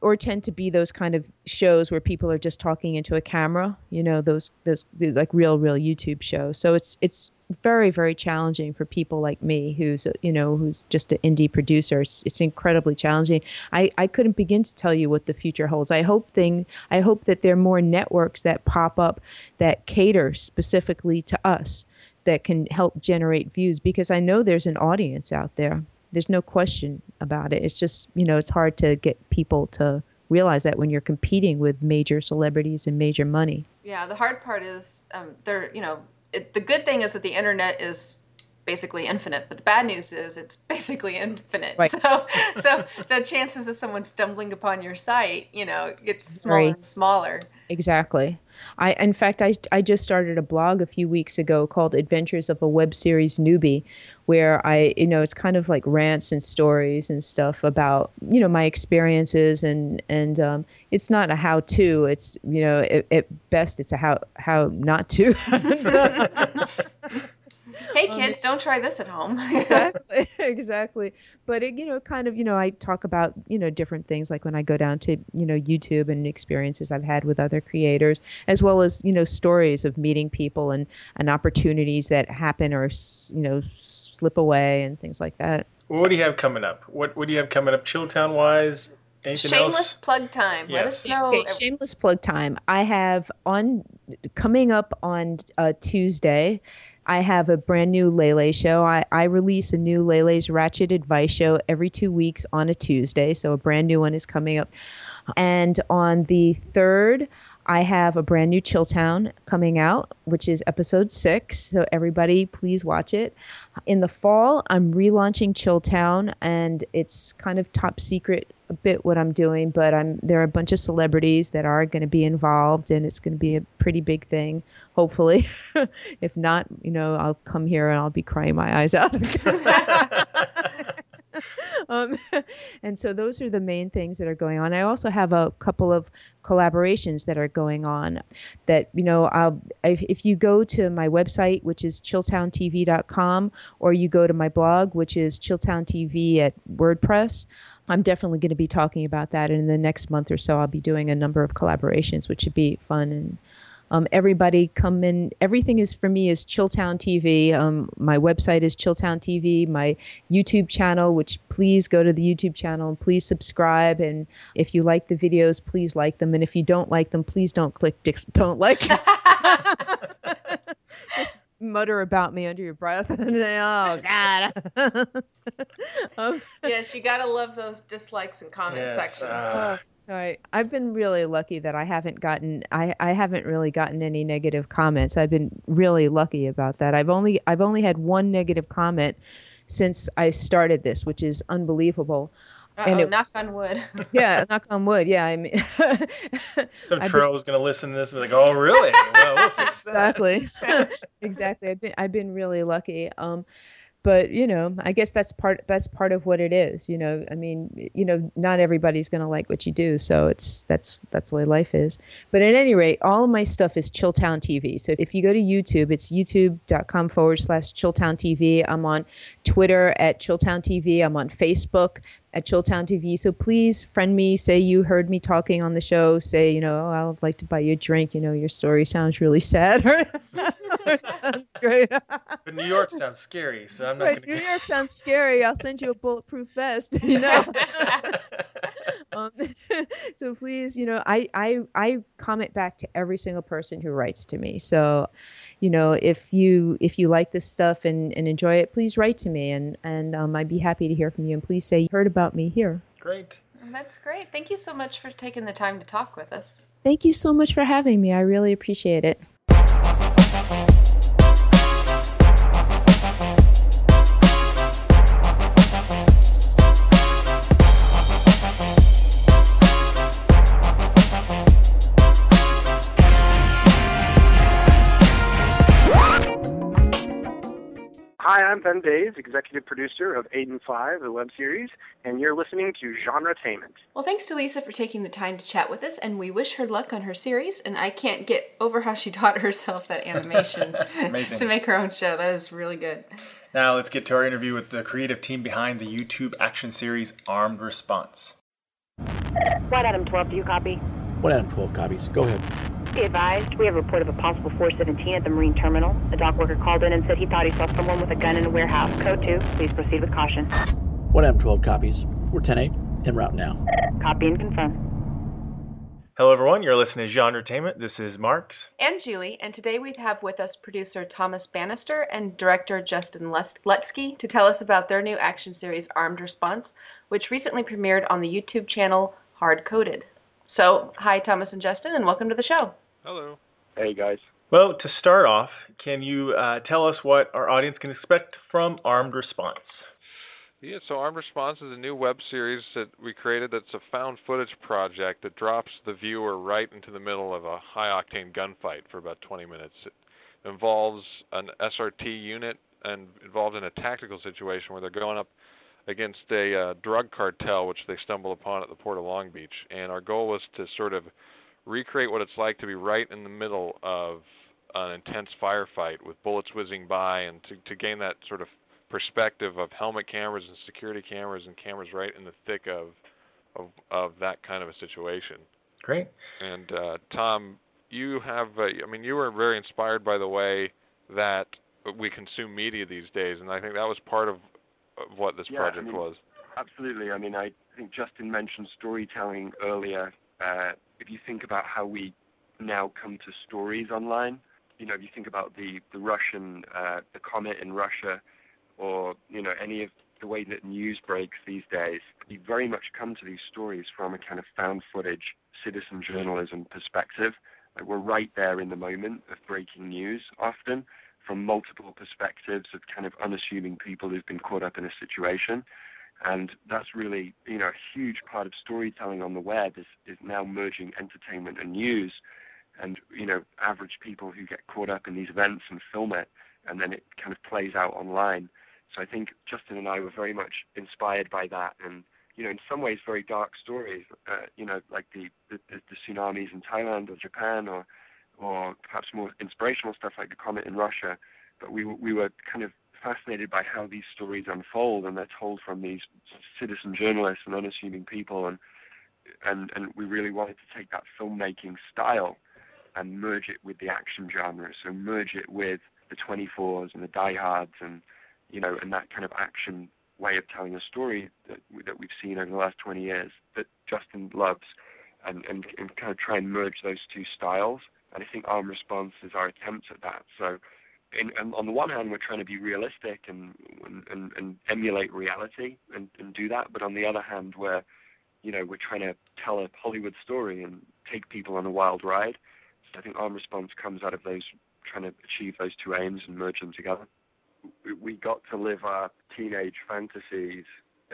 or tend to be those kind of shows where people are just talking into a camera you know those those like real real youtube shows. So it's it's very very challenging for people like me who's you know who's just an indie producer. It's, it's incredibly challenging. I i couldn't begin to tell you what the future holds. I hope thing i hope that there are more networks that pop up that cater specifically to us that can help generate views because i know there's an audience out there there's no question about it. It's just, you know, it's hard to get people to realize that when you're competing with major celebrities and major money. Yeah, the hard part is um, there, you know, it, the good thing is that the internet is basically infinite, but the bad news is it's basically infinite. Right. So, so the chances of someone stumbling upon your site, you know, gets smaller and smaller. Exactly. I, in fact, I, I just started a blog a few weeks ago called Adventures of a Web Series Newbie, where I, you know, it's kind of like rants and stories and stuff about, you know, my experiences and, and um, it's not a how to, it's, you know, at best it's a how, how not to. hey um, kids, um, don't try this at home. exactly, exactly. But it, you know, kind of, you know, I talk about you know different things like when I go down to you know YouTube and experiences I've had with other creators, as well as you know stories of meeting people and and opportunities that happen or you know slip away and things like that. What do you have coming up? What What do you have coming up, Chilltown wise? Anything Shameless else? plug time. Let us know. Okay, shameless plug time. I have on coming up on uh, Tuesday. I have a brand new Lele show. I, I release a new Lele's Ratchet Advice show every two weeks on a Tuesday. So a brand new one is coming up. And on the 3rd, I have a brand new Chilltown coming out, which is episode six. So everybody, please watch it. In the fall, I'm relaunching Chilltown, and it's kind of top secret a bit what I'm doing, but I'm there are a bunch of celebrities that are going to be involved, and it's going to be a pretty big thing. Hopefully, if not, you know, I'll come here and I'll be crying my eyes out. um, and so those are the main things that are going on. I also have a couple of collaborations that are going on that, you know, I'll, if, if you go to my website, which is chilltowntv.com, or you go to my blog, which is chilltowntv at WordPress, I'm definitely going to be talking about that. And in the next month or so, I'll be doing a number of collaborations, which should be fun and um, everybody come in. Everything is for me is Chilltown TV. Um, my website is Chilltown TV. My YouTube channel, which please go to the YouTube channel and please subscribe. And if you like the videos, please like them. And if you don't like them, please don't click don't like. Just mutter about me under your breath and say, "Oh God." um, yes, you gotta love those dislikes and comment yes, sections. Uh, Right. I've been really lucky that I haven't gotten I, I haven't really gotten any negative comments. I've been really lucky about that. I've only I've only had one negative comment since I started this, which is unbelievable. Uh-oh, and it knock on wood. yeah, knock on wood. Yeah, I mean, some troll is going to listen to this and be like, "Oh, really? Well, we'll fix that." Exactly, exactly. I've been I've been really lucky. Um, but you know i guess that's part that's part of what it is you know i mean you know not everybody's going to like what you do so it's that's that's the way life is. But at any rate all of my stuff is chilltown tv so if you go to youtube it's youtube.com forward slash chilltown tv i'm on twitter at chilltown tv i'm on facebook at Chilltown TV. So please friend me, say you heard me talking on the show, say, you know, oh, I'd like to buy you a drink. You know, your story sounds really sad or, sounds great. but New York sounds scary, so I'm not right, going to. New York sounds scary. I'll send you a bulletproof vest, you know. um, so please, you know, I, I, I comment back to every single person who writes to me. So, you know, if you if you like this stuff and, and enjoy it, please write to me and and um, I'd be happy to hear from you. And please say you heard about me here. Great. That's great. Thank you so much for taking the time to talk with us. Thank you so much for having me. I really appreciate it. Hi, I'm Ben Days, executive producer of Aiden 5, the web series, and you're listening to Genretainment. Well, thanks to Lisa for taking the time to chat with us, and we wish her luck on her series. And I can't get over how she taught herself that animation just to make her own show. That is really good. Now let's get to our interview with the creative team behind the YouTube action series Armed Response. What Adam 12, do you copy? What Adam 12 copies. Go ahead. Be advised, we have a report of a possible 417 at the Marine Terminal. A dock worker called in and said he thought he saw someone with a gun in a warehouse. Code 2, please proceed with caution. What M12 copies. We're 10-8, en route now. Copy and confirm. Hello, everyone. You're listening to Genretainment. This is Marks. And Julie. And today we have with us producer Thomas Bannister and director Justin Lutsky to tell us about their new action series, Armed Response, which recently premiered on the YouTube channel Hard Coded. So, hi, Thomas and Justin, and welcome to the show. Hello. Hey, guys. Well, to start off, can you uh, tell us what our audience can expect from Armed Response? Yeah, so Armed Response is a new web series that we created that's a found footage project that drops the viewer right into the middle of a high octane gunfight for about 20 minutes. It involves an SRT unit and involved in a tactical situation where they're going up against a uh, drug cartel which they stumble upon at the port of Long Beach. And our goal was to sort of recreate what it's like to be right in the middle of an intense firefight with bullets whizzing by and to, to gain that sort of perspective of helmet cameras and security cameras and cameras right in the thick of of, of that kind of a situation. Great. And uh, Tom, you have uh, I mean you were very inspired by the way that we consume media these days, and I think that was part of, of what this yeah, project I mean, was. Absolutely. I mean, I think Justin mentioned storytelling earlier. Uh, if you think about how we now come to stories online, you know, if you think about the the Russian uh, the comet in Russia, or you know any of the way that news breaks these days, we very much come to these stories from a kind of found footage citizen journalism perspective. Like we're right there in the moment of breaking news often from multiple perspectives of kind of unassuming people who've been caught up in a situation. And that's really, you know, a huge part of storytelling on the web is, is now merging entertainment and news. And, you know, average people who get caught up in these events and film it, and then it kind of plays out online. So I think Justin and I were very much inspired by that, and you know, in some ways, very dark stories. Uh, you know, like the, the the tsunamis in Thailand or Japan, or or perhaps more inspirational stuff like the comet in Russia. But we we were kind of fascinated by how these stories unfold, and they're told from these citizen journalists and unassuming people, and and and we really wanted to take that filmmaking style and merge it with the action genre. So merge it with the 24s and the diehards and you know, and that kind of action way of telling a story that that we've seen over the last 20 years that Justin loves, and and, and kind of try and merge those two styles. And I think Armed Response is our attempt at that. So, in, and on the one hand, we're trying to be realistic and and, and emulate reality and, and do that, but on the other hand, we're you know we're trying to tell a Hollywood story and take people on a wild ride. So I think Armed Response comes out of those trying to achieve those two aims and merge them together we got to live our teenage fantasies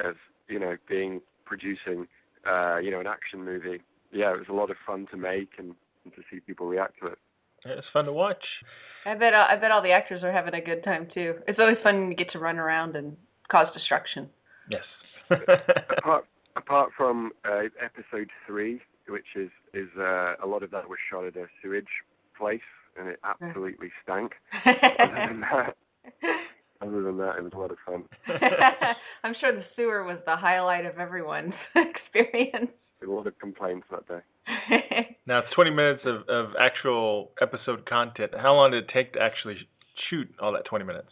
of you know being producing uh, you know an action movie. Yeah, it was a lot of fun to make and, and to see people react to it. It's fun to watch. I bet uh, I bet all the actors are having a good time too. It's always fun to get to run around and cause destruction. Yes. apart apart from uh, episode three, which is is uh, a lot of that was shot at a sewage place, and it absolutely stank. Other than that, other than that, it was a lot of fun. I'm sure the sewer was the highlight of everyone's experience. A lot of complaints that day. now it's 20 minutes of, of actual episode content. How long did it take to actually shoot all that 20 minutes?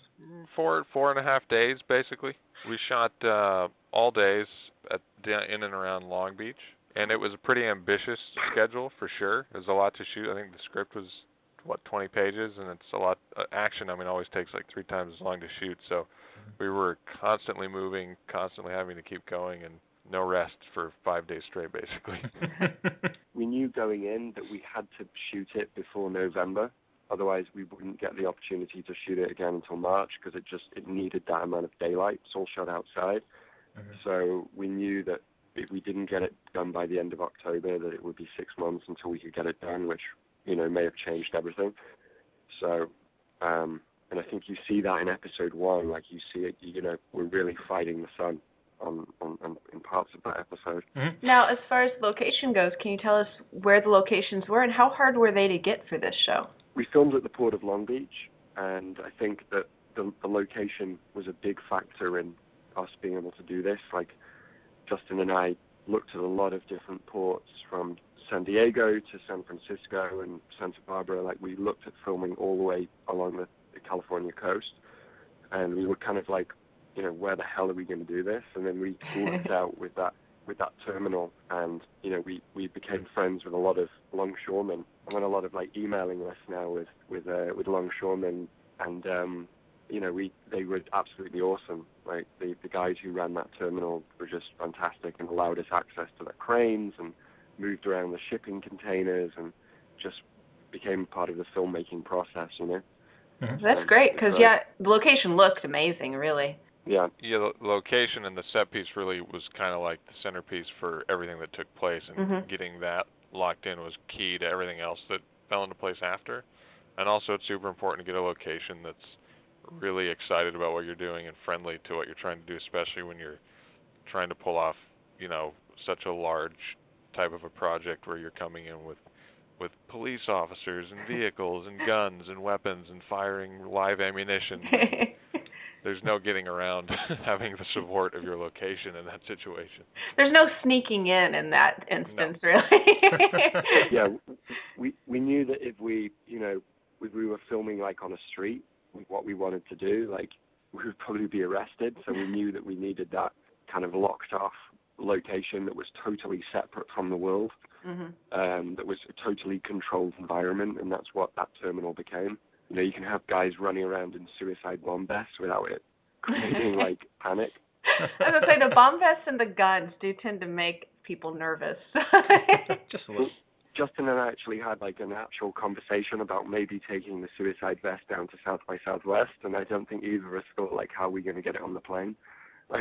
Four four and a half days, basically. We shot uh, all days at in and around Long Beach, and it was a pretty ambitious schedule for sure. There's a lot to shoot. I think the script was what 20 pages, and it's a lot. Uh, action, I mean, always takes like three times as long to shoot. So mm-hmm. we were constantly moving, constantly having to keep going, and no rest for five days straight, basically. we knew going in that we had to shoot it before November. Otherwise, we wouldn't get the opportunity to shoot it again until March because it just it needed that amount of daylight. It's all shot outside, mm-hmm. so we knew that if we didn't get it done by the end of October, that it would be six months until we could get it done, which you know, may have changed everything. So, um, and I think you see that in episode one, like you see it, you know, we're really fighting the sun on, on, on in parts of that episode. Mm-hmm. Now, as far as location goes, can you tell us where the locations were and how hard were they to get for this show? We filmed at the port of Long Beach, and I think that the, the location was a big factor in us being able to do this. Like Justin and I looked at a lot of different ports from San Diego to San Francisco and Santa Barbara. Like we looked at filming all the way along the, the California coast, and we were kind of like, you know, where the hell are we going to do this? And then we worked out with that with that terminal, and you know, we we became friends with a lot of longshoremen. I'm on a lot of like emailing lists now with with uh, with longshoremen, and um, you know, we they were absolutely awesome. Like the the guys who ran that terminal were just fantastic and allowed us access to the cranes and moved around the shipping containers and just became part of the filmmaking process, you know. Mm-hmm. That's great because yeah, the location looked amazing, really. Yeah. Yeah, the location and the set piece really was kind of like the centerpiece for everything that took place, and mm-hmm. getting that locked in was key to everything else that fell into place after. And also, it's super important to get a location that's really excited about what you're doing and friendly to what you're trying to do, especially when you're trying to pull off, you know, such a large type of a project where you're coming in with with police officers and vehicles and guns and weapons and firing live ammunition. There's no getting around having the support of your location in that situation. There's no sneaking in in that instance, no. really. yeah, we we knew that if we, you know, if we were filming like on a street, what we wanted to do, like we would probably be arrested. So we knew that we needed that kind of locked off location that was totally separate from the world, mm-hmm. um, that was a totally controlled environment, and that's what that terminal became. You know, you can have guys running around in suicide bomb vests without it creating like panic. I was gonna say the bomb vests and the guns do tend to make people nervous. Just a little. Justin and I actually had like an actual conversation about maybe taking the suicide vest down to South by Southwest, and I don't think either of us thought like how are we going to get it on the plane.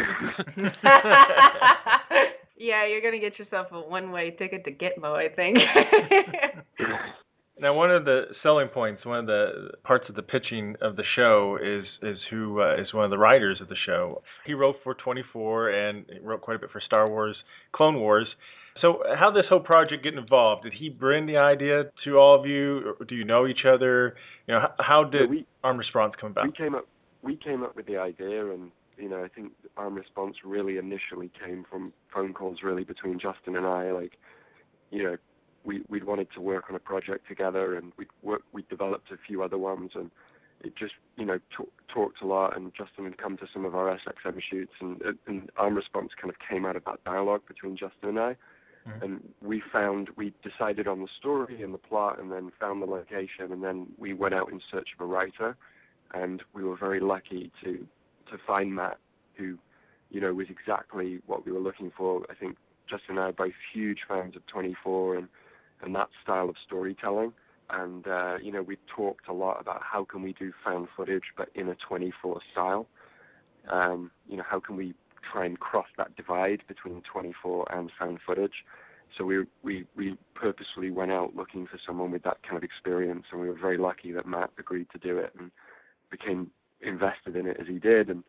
yeah, you're gonna get yourself a one-way ticket to Gitmo, I think. Now, one of the selling points, one of the parts of the pitching of the show is is who uh, is one of the writers of the show. He wrote for 24 and wrote quite a bit for Star Wars, Clone Wars. So, how this whole project get involved? Did he bring the idea to all of you? Or do you know each other? You know, how, how did we, Armed Response come about? We came up, we came up with the idea, and you know, I think Armed Response really initially came from phone calls, really between Justin and I. Like, you know, we we wanted to work on a project together, and we work, we developed a few other ones, and it just you know t- talked a lot. And Justin would come to some of our SXM shoots, and and Armed Response kind of came out of that dialogue between Justin and I. Mm-hmm. And we found, we decided on the story and the plot and then found the location and then we went out in search of a writer and we were very lucky to, to find Matt who, you know, was exactly what we were looking for. I think Justin and I are both huge fans of 24 and, and that style of storytelling. And, uh, you know, we talked a lot about how can we do found footage but in a 24 style. Um, you know, how can we try and cross that divide between 24 and found footage. So we we we purposefully went out looking for someone with that kind of experience, and we were very lucky that Matt agreed to do it and became invested in it as he did, and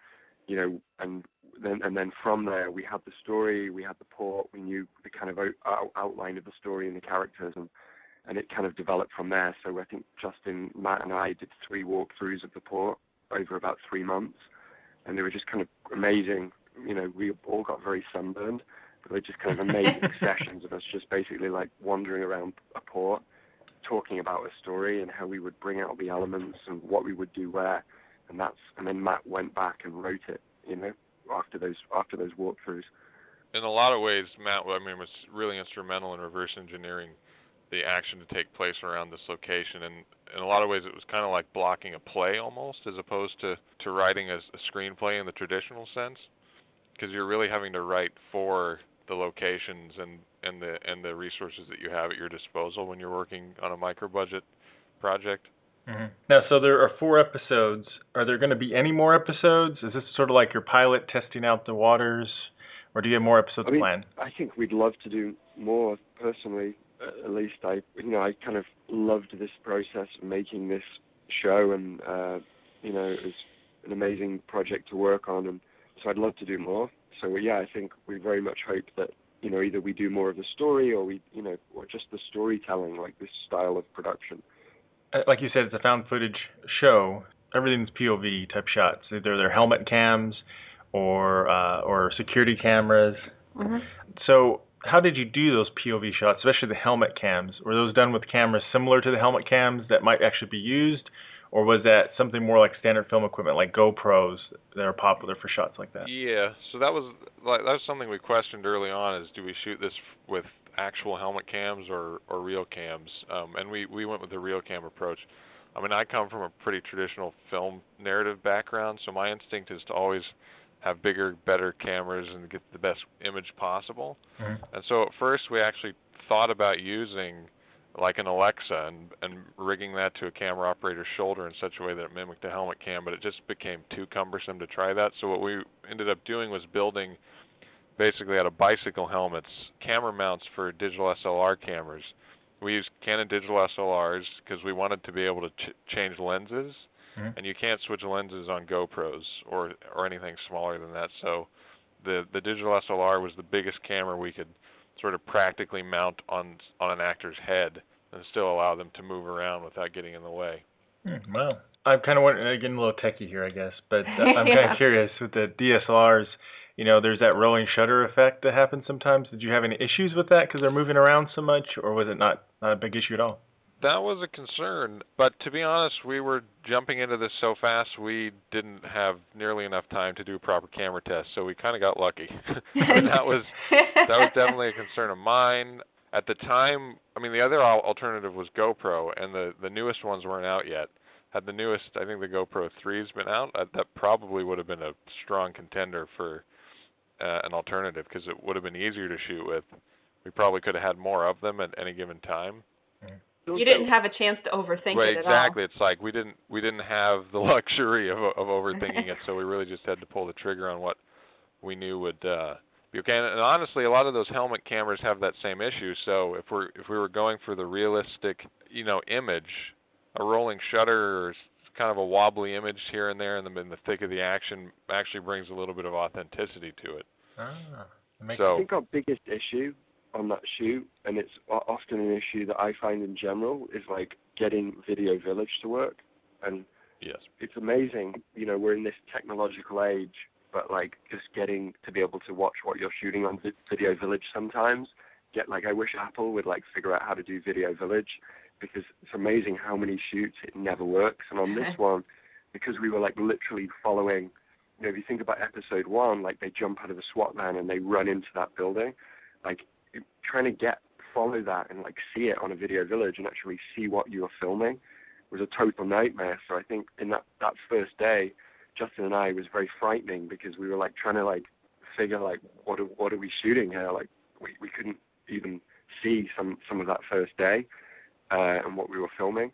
you know, and then and then from there we had the story, we had the port, we knew the kind of out, outline of the story and the characters, and and it kind of developed from there. So I think Justin, Matt, and I did three walkthroughs of the port over about three months, and they were just kind of amazing you know, we all got very sunburned. But they just kind of amazing sessions of us just basically like wandering around a port, talking about a story and how we would bring out the elements and what we would do where. And that's and then Matt went back and wrote it, you know, after those after those walkthroughs. In a lot of ways, Matt, I mean, was really instrumental in reverse engineering the action to take place around this location and in a lot of ways it was kind of like blocking a play almost as opposed to to writing a, a screenplay in the traditional sense because you're really having to write for the locations and and the and the resources that you have at your disposal when you're working on a micro budget project. Mm-hmm. Now, so there are four episodes. Are there going to be any more episodes? Is this sort of like your pilot testing out the waters, or do you have more episodes I mean, planned? I think we'd love to do more. Personally, at least I, you know, I kind of loved this process of making this show, and uh, you know, it was an amazing project to work on, and so I'd love to do more. So yeah, I think we very much hope that you know either we do more of the story or we you know or just the storytelling, like this style of production. Uh, like you said, it's a found footage show. Everything's POV type shots. Either they're helmet cams or uh, or security cameras. Mm-hmm. So how did you do those POV shots, especially the helmet cams? Were those done with cameras similar to the helmet cams that might actually be used, or was that something more like standard film equipment, like GoPros that are popular for shots like that? Yeah, so that was like that was something we questioned early on: is do we shoot this with actual helmet cams or or real cams? Um, and we we went with the real cam approach. I mean, I come from a pretty traditional film narrative background, so my instinct is to always have bigger, better cameras and get the best image possible. Mm-hmm. And so at first we actually thought about using like an Alexa and and rigging that to a camera operator's shoulder in such a way that it mimicked a helmet cam, but it just became too cumbersome to try that. So what we ended up doing was building basically out of bicycle helmets camera mounts for digital SLR cameras. We used Canon digital SLRs because we wanted to be able to ch- change lenses, mm-hmm. and you can't switch lenses on GoPros or or anything smaller than that. So the the digital SLR was the biggest camera we could sort of practically mount on on an actor's head and still allow them to move around without getting in the way. Hmm, well, I'm kind of wondering, getting a little techie here, I guess, but I'm yeah. kind of curious with the DSLRs. You know, there's that rolling shutter effect that happens sometimes. Did you have any issues with that because they're moving around so much, or was it not not a big issue at all? that was a concern. But to be honest, we were jumping into this so fast we didn't have nearly enough time to do proper camera test, so we kind of got lucky. that was that was definitely a concern of mine at the time. I mean, the other alternative was GoPro, and the the newest ones weren't out yet. Had the newest, I think the GoPro 3's been out, uh, that probably would have been a strong contender for uh, an alternative because it would have been easier to shoot with. We probably could have had more of them at any given time. You didn't have a chance to overthink right, it exactly. all. It's like we didn't we didn't have the luxury of of overthinking it, so we really just had to pull the trigger on what we knew would uh be okay. And, and honestly, a lot of those helmet cameras have that same issue. So if we're if we were going for the realistic, you know, image, a rolling shutter or kind of a wobbly image here and there in the in the thick of the action actually brings a little bit of authenticity to it. Ah, so I think our biggest issue on that shoot, and it's often an issue that I find in general, is like getting Video Village to work. And yes, it's amazing. You know, we're in this technological age, but like just getting to be able to watch what you're shooting on Video Village sometimes. Get like I wish Apple would like figure out how to do Video Village because it's amazing how many shoots it never works. And on this one, because we were like literally following, you know, if you think about episode one, like they jump out of a SWAT van and they run into that building, like trying to get follow that and like see it on a video village and actually see what you are filming was a total nightmare. So I think in that that first day, Justin and I was very frightening because we were like trying to like figure like what are, what are we shooting here? Like we we couldn't even see some some of that first day uh, and what we were filming.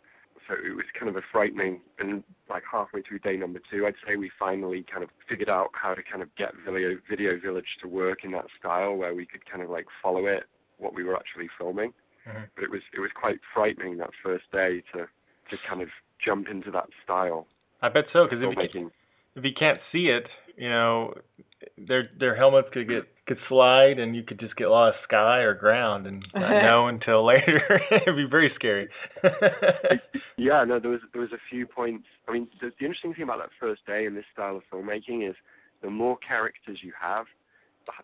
So it was kind of a frightening. And like halfway through day number two, I'd say we finally kind of figured out how to kind of get video video village to work in that style where we could kind of like follow it what we were actually filming. Mm-hmm. But it was it was quite frightening that first day to to kind of jump into that style. I bet so because if, you, if you can't see it, you know, their their helmets could get could slide and you could just get lost sky or ground and not know until later. It'd be very scary. yeah, no, there was there was a few points. I mean, the, the interesting thing about that first day in this style of filmmaking is the more characters you have,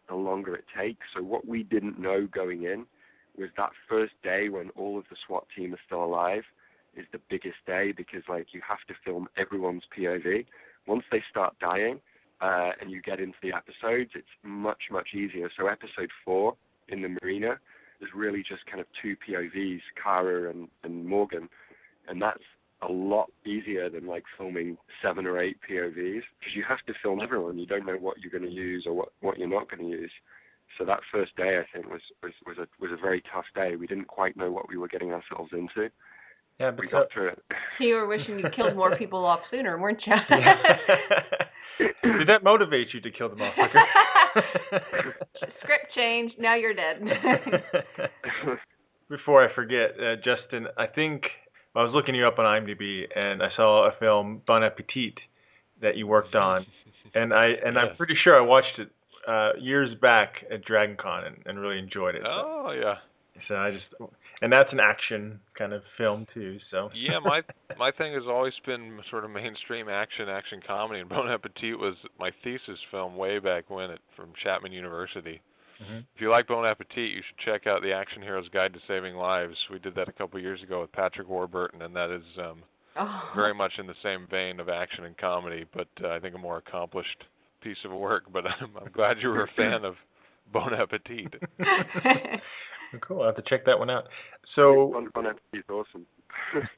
the longer it takes. So what we didn't know going in was that first day when all of the SWAT team are still alive is the biggest day because like you have to film everyone's POV. Once they start dying uh, and you get into the episodes, it's much much easier. So episode four in the marina is really just kind of two POVs, Kara and, and Morgan, and that's a lot easier than like filming seven or eight POVs because you have to film everyone. You don't know what you're going to use or what what you're not going to use. So that first day, I think, was was was a was a very tough day. We didn't quite know what we were getting ourselves into. Yeah, but we got through it. You were wishing you killed more people off sooner, weren't you? Did that motivate you to kill them off quicker? Script change. Now you're dead. Before I forget, uh, Justin, I think I was looking you up on IMDb and I saw a film Bon Appetit that you worked on, and I and yes. I'm pretty sure I watched it uh, years back at DragonCon and, and really enjoyed it. Oh yeah. So I just and that's an action kind of film too. So yeah, my my thing has always been sort of mainstream action, action comedy, and Bon Appetit was my thesis film way back when at from Chapman University. Mm-hmm. If you like Bon Appetit, you should check out the Action Hero's Guide to Saving Lives. We did that a couple of years ago with Patrick Warburton, and that is um, oh. very much in the same vein of action and comedy, but uh, I think a more accomplished piece of work. But I'm, I'm glad you were a fan of Bon Appetit. Cool. I'll have to check that one out. So Bon, bon Appetit is awesome.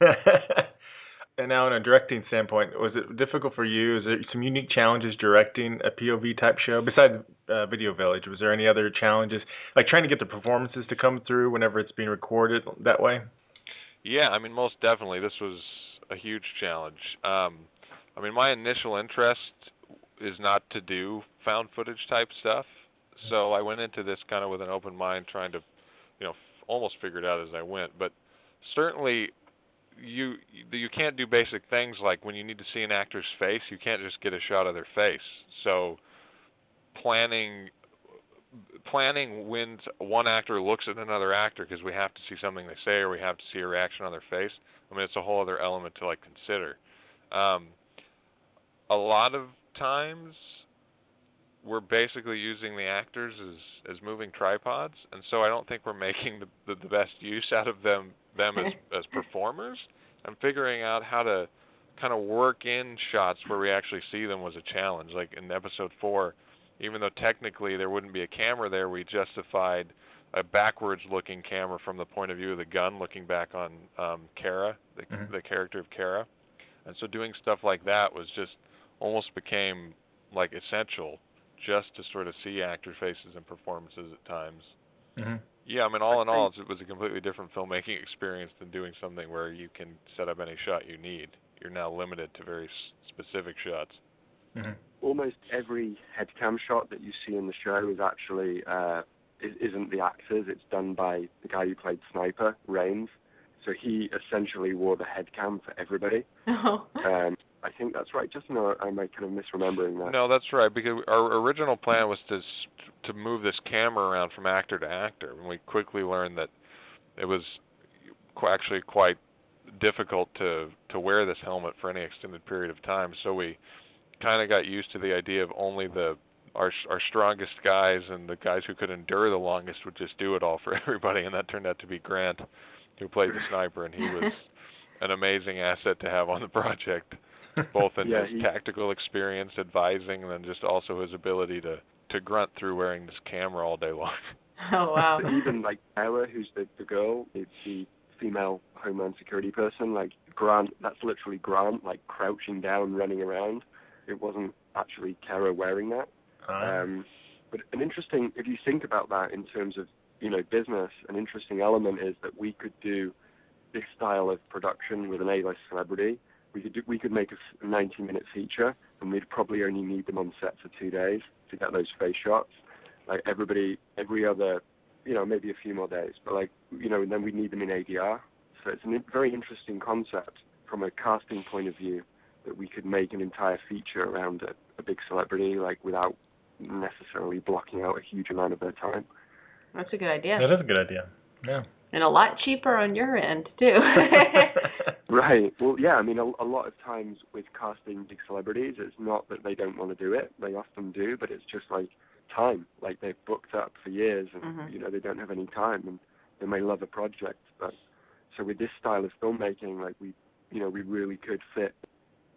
and now, in a directing standpoint, was it difficult for you? Is there some unique challenges directing a POV type show besides uh, Video Village? Was there any other challenges, like trying to get the performances to come through whenever it's being recorded that way? Yeah, I mean, most definitely, this was a huge challenge. Um, I mean, my initial interest is not to do found footage type stuff, so I went into this kind of with an open mind, trying to, you know, f- almost figure it out as I went. But certainly, you you can't do basic things like when you need to see an actor's face, you can't just get a shot of their face. So planning planning when one actor looks at another actor because we have to see something they say or we have to see a reaction on their face. I mean, it's a whole other element to like consider. Um, a lot of times we're basically using the actors as as moving tripods, and so I don't think we're making the the, the best use out of them them as as performers and figuring out how to kind of work in shots where we actually see them was a challenge. Like in episode four, even though technically there wouldn't be a camera there, we justified a backwards looking camera from the point of view of the gun looking back on um Kara, the Mhm. the character of Kara. And so doing stuff like that was just almost became like essential just to sort of see actor faces and performances at times. hmm Yeah, I mean, all in all, it was a completely different filmmaking experience than doing something where you can set up any shot you need. You're now limited to very specific shots. hmm almost every headcam shot that you see in the show is actually uh, is, isn't the actors. It's done by the guy who played Sniper, Rains. So he essentially wore the headcam for everybody. Oh. Um, I think that's right. Just no, am I kind of misremembering that? No, that's right. Because our original plan was to to move this camera around from actor to actor, and we quickly learned that it was actually quite difficult to to wear this helmet for any extended period of time. So we kind of got used to the idea of only the our our strongest guys and the guys who could endure the longest would just do it all for everybody, and that turned out to be Grant, who played the sniper, and he was an amazing asset to have on the project both in Yeah, his he- tactical experience advising and then just also his ability to to grunt through wearing this camera all day long. Oh wow. Even like Ella, who's the the girl, it's the female homeland security person. Like Grant, that's literally Grant, like crouching down, running around. It wasn't actually Kara wearing that. Uh, Um, but an interesting, if you think about that in terms of you know business, an interesting element is that we could do this style of production with an A-list celebrity. We could do, we could make a 90-minute feature, and we'd probably only need them on set for two days to get those face shots. Like everybody, every other, you know, maybe a few more days, but like you know, and then we need them in ADR. So it's a very interesting concept from a casting point of view that we could make an entire feature around a, a big celebrity, like without necessarily blocking out a huge amount of their time. That's a good idea. That is a good idea. Yeah. And a lot cheaper on your end too. Right. Well, yeah. I mean, a, a lot of times with casting big celebrities, it's not that they don't want to do it. They often do, but it's just like time. Like they've booked up for years, and Mhm. you know they don't have any time, and they may love a project. But so with this style of filmmaking, like we, you know, we really could fit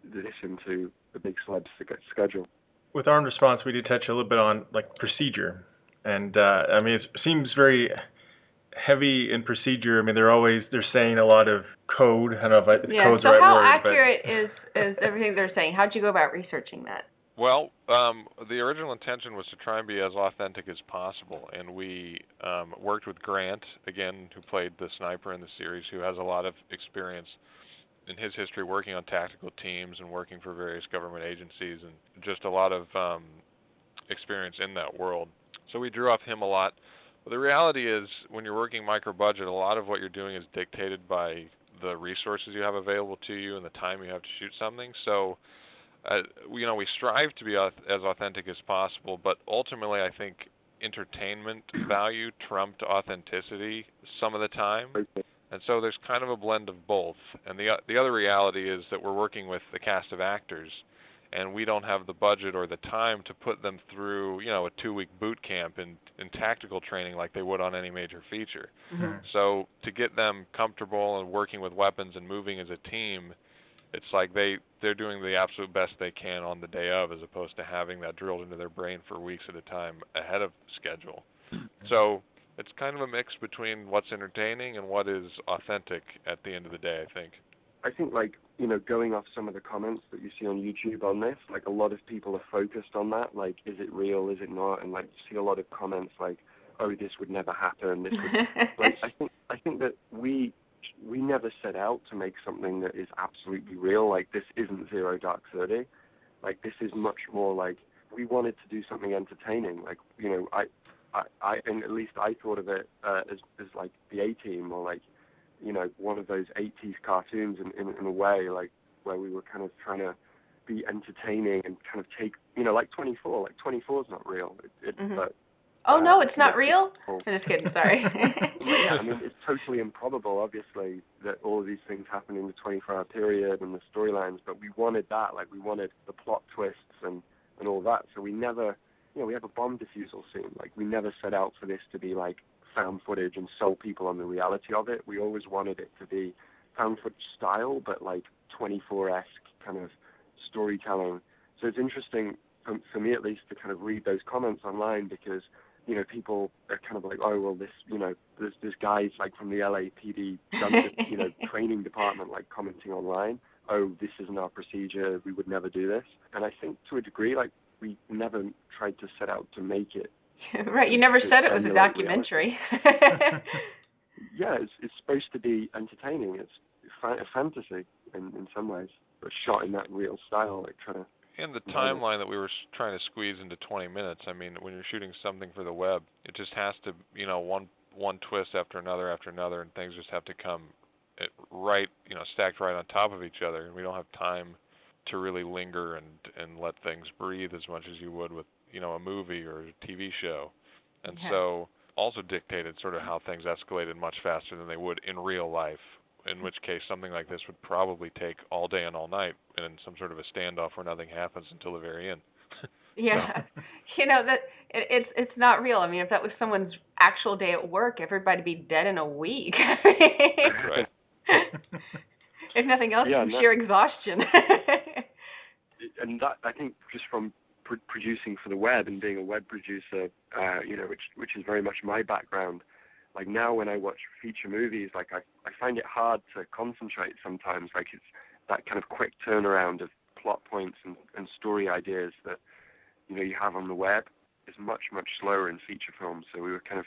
this into the big celeb schedule. With armed response, we did touch a little bit on like procedure, and uh, I mean it seems very heavy in procedure. I mean they're always they're saying a lot of code. I don't know if I, if yeah. code's So the right how word, accurate is is everything they're saying? How'd you go about researching that? Well, um, the original intention was to try and be as authentic as possible, and we um, worked with Grant again, who played the sniper in the series, who has a lot of experience in his history working on tactical teams and working for various government agencies, and just a lot of um, experience in that world. So we drew off him a lot. But the reality is, when you're working micro budget, a lot of what you're doing is dictated by the resources you have available to you and the time you have to shoot something. So uh, you know, we strive to be as authentic as possible, but ultimately, I think entertainment value trumped authenticity some of the time, and so there's kind of a blend of both. And the the other reality is that we're working with the cast of actors, and we don't have the budget or the time to put them through, you know, a two-week boot camp in in tactical training like they would on any major feature. Mhm. So to get them comfortable and working with weapons and moving as a team, it's like they they're doing the absolute best they can on the day of, as opposed to having that drilled into their brain for weeks at a time ahead of schedule. So it's kind of a mix between what's entertaining and what is authentic at the end of the day. I think. I think like you know going off some of the comments that you see on YouTube on this, like a lot of people are focused on that. Like, is it real? Is it not? And like you see a lot of comments like, oh, this would never happen. This would. like, I think I think that we we never set out to make something that is absolutely real. Like this isn't Zero Dark Thirty. Like this is much more like we wanted to do something entertaining. Like you know I. I, I and at least I thought of it uh, as as like the A Team or like you know one of those 80s cartoons in, in in a way like where we were kind of trying to be entertaining and kind of take you know like 24 like 24 is not real it, it Mhm. but Oh uh, no, it's not real. cool. I'm just kidding. Sorry. yeah, I mean, it's totally improbable, obviously, that all of these things happen in the 24-hour period and the storylines. But we wanted that, like we wanted the plot twists and and all that. So we never, you know, we have a bomb defusal scene. Like we never set out for this to be like found footage and sold people on the reality of it. We always wanted it to be found footage style, but like 24-esque kind of storytelling. So it's interesting for, for me at least to kind of read those comments online because you know people are kind of like, oh well, this you know there's there's guys like from the LAPD you know training department like commenting online, oh this isn't our procedure, we would never do this. And I think to a degree like we never tried to set out to make it. right, you never said it was a documentary. yeah, it's it's supposed to be entertaining. It's a fantasy in in some ways, but shot in that real style, like trying to and the timeline that we were trying to squeeze into 20 minutes. I mean, when you're shooting something for the web, it just has to, you know, one one twist after another after another, and things just have to come eh, right, you know, stacked right on top of each other, and we don't have time to really linger and and let things breathe as much as you would with, you know, a movie or a TV show. And yeah. so also dictated sort of how things escalated much faster than they would in real life in which case something like this would probably take all day and all night in some sort of a standoff where nothing happens until the very end. yeah, you know that it, it's it's not real. I mean, if that was someone's actual day at work, everybody'd be dead in a week. right. if nothing else, yeah, from sheer exhaustion. and that I think just from pr- producing for the web and being a web producer, uh, you know, which which is very much my background like now when I watch feature movies, like I, I find it hard to concentrate sometimes. Like it's that kind of quick turnaround of plot points and, and story ideas that you know you have on the web is much much slower in feature films. So we were kind of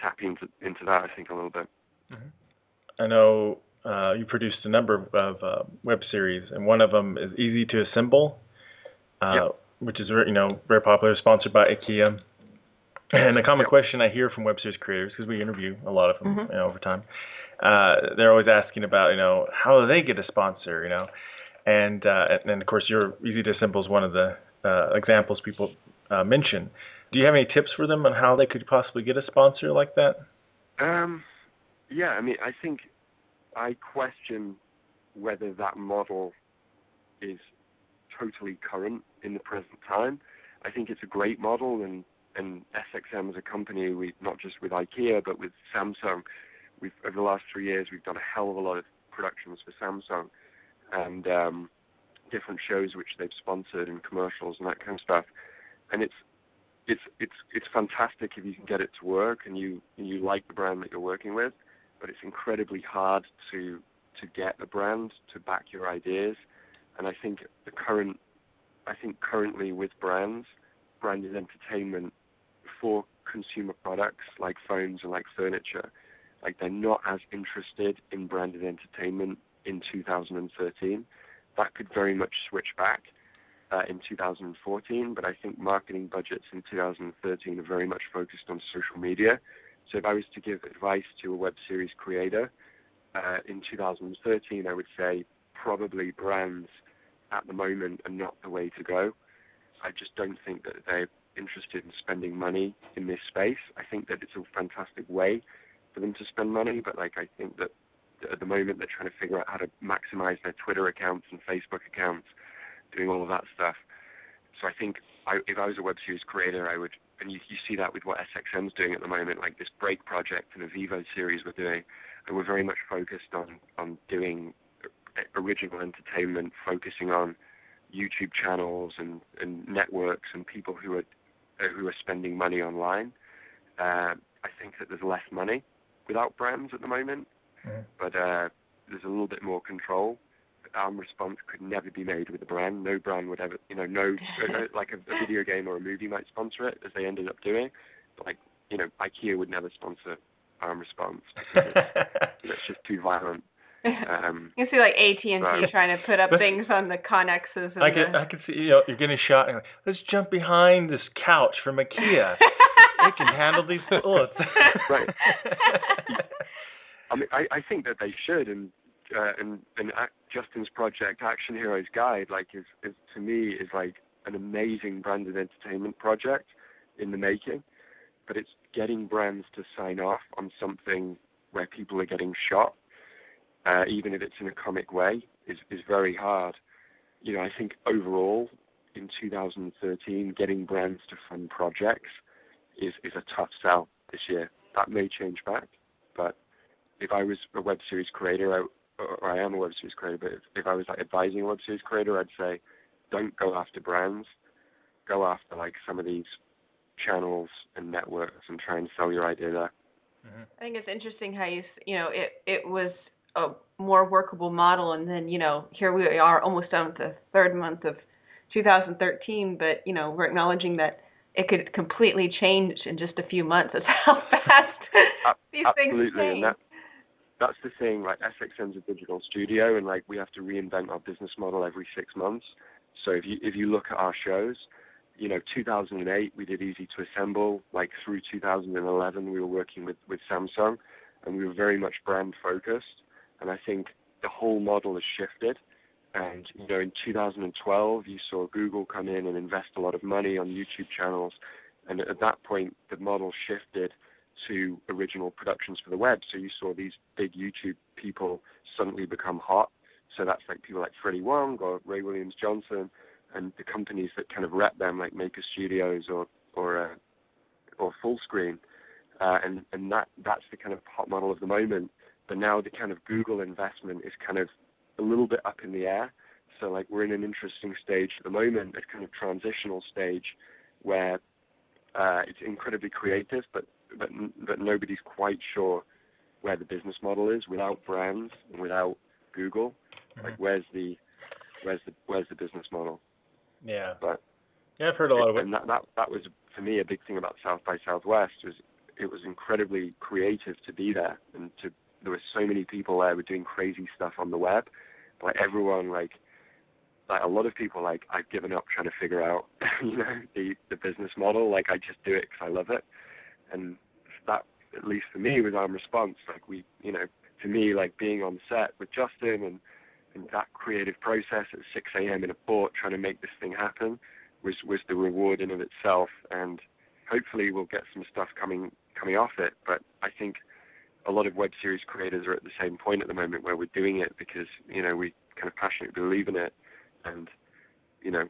tapping into into that I think a little bit. Mm-hmm. I know uh, you produced a number of uh, web series, and one of them is Easy to Assemble, uh, yep. which is you know very popular, sponsored by IKEA. And a common question I hear from web series creators, because we interview a lot of them mm-hmm. you know, over time, uh, they're always asking about, you know, how do they get a sponsor, you know? And uh, and of course, your Easy to Assemble is one of the uh, examples people uh, mention. Do you have any tips for them on how they could possibly get a sponsor like that? Um, yeah, I mean, I think I question whether that model is totally current in the present time. I think it's a great model, and and SXM as a company, we not just with IKEA but with Samsung, we've over the last three years we've done a hell of a lot of productions for Samsung, and um, different shows which they've sponsored and commercials and that kind of stuff, and it's it's it's it's fantastic if you can get it to work and you and you like the brand that you're working with, but it's incredibly hard to to get a brand to back your ideas, and I think the current I think currently with brands, branded entertainment for consumer products like phones and like furniture, like they're not as interested in branded entertainment in 2013. That could very much switch back uh, in 2014, but I think marketing budgets in 2013 are very much focused on social media. So if I was to give advice to a web series creator uh, in 2013, I would say probably brands at the moment are not the way to go. I just don't think that they're interested in spending money in this space. I think that it's a fantastic way for them to spend money, but like I think that at the moment they're trying to figure out how to maximize their Twitter accounts and Facebook accounts, doing all of that stuff. So I think I, if I was a web series creator, I would, and you, you see that with what SXM's doing at the moment, like this Break project and a Vivo series we're doing, and we're very much focused on on doing original entertainment, focusing on YouTube channels and, and networks and people who are uh, who are spending money online. Uh, I think that there's less money without brands at the moment, mm. but uh, there's a little bit more control. Armed response could never be made with a brand. No brand would ever, you know, no uh, like a, a video game or a movie might sponsor it, as they ended up doing. But like, you know, IKEA would never sponsor Armed response. Because it's, it's just too violent. Um, you can see like AT and T trying to put up things on the connexes. I can the... I can see you know you're getting shot. And like, Let's jump behind this couch from IKEA. it can handle these bullets. right. I mean, I, I think that they should, and uh, and and Justin's project, Action Heroes Guide, like is, is to me is like an amazing branded entertainment project in the making. But it's getting brands to sign off on something where people are getting shot uh, even if it's in a comic way, is is very hard. You know, I think overall in 2013, getting brands to fund projects is is a tough sell. this year. That may change back, but if I was a web series creator, I, or I am a web series creator, but if, if I was like advising a web series creator, I'd say don't go after brands, go after like some of these channels and networks and try and sell your idea there. Mm-hmm. I think it's interesting how you you know it it was a more workable model, and then you know here we are almost done with the third month of 2013, but you know we're acknowledging that it could completely change in just a few months. That's how fast these Absolutely. things change. And that, that's the thing. Like SXM's a digital studio, and like we have to reinvent our business model every six months. So if you if you look at our shows, you know, 2008 we did Easy to Assemble. Like through 2011 we were working with with Samsung, and we were very much brand focused. And I think the whole model has shifted. And you know, in 2012 you saw Google come in and invest a lot of money on YouTube channels, and at that point the model shifted to original productions for the web. So you saw these big YouTube people suddenly become hot. So that's like people like Freddie Wong or Ray Williams Johnson, and the companies that kind of rep them, like Maker Studios or or uh, or Fullscreen, uh, and and that that's the kind of hot model of the moment. But now the kind of Google investment is kind of a little bit up in the air. So like we're in an interesting stage at the moment, a kind of transitional stage where uh, it's incredibly creative, but but but nobody's quite sure where the business model is without brands and without Google. Mm-hmm. Like where's the where's the where's the business model? Yeah. But yeah, I've heard a lot of it. And that that that was for me a big thing about South by Southwest was it was incredibly creative to be there and to there were so many people there were doing crazy stuff on the web. Like everyone like like a lot of people like I've given up trying to figure out you know the the business model like I just do it because I love it and that at least for me was our response. Like we, you know, to me, like being on set with Justin and and that creative process at 6 a.m. in a port trying to make this thing happen was was the reward in of itself. And hopefully we'll get some stuff coming coming off it. But I think a lot of web series creators are at the same point at the moment where we're doing it because you know we kind of passionately believe in it, and you know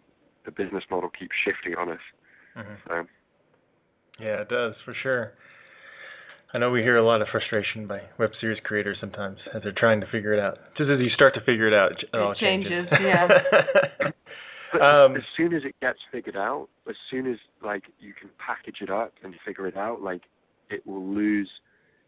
the business model keeps shifting on us. Mm-hmm. So yeah, it does for sure. I know we hear a lot of frustration by web series creators sometimes as they're trying to figure it out. Just as you start to figure it out, it, it all changes. changes. Yeah. but um, as soon as it gets figured out, as soon as like you can package it up and figure it out, like it will lose.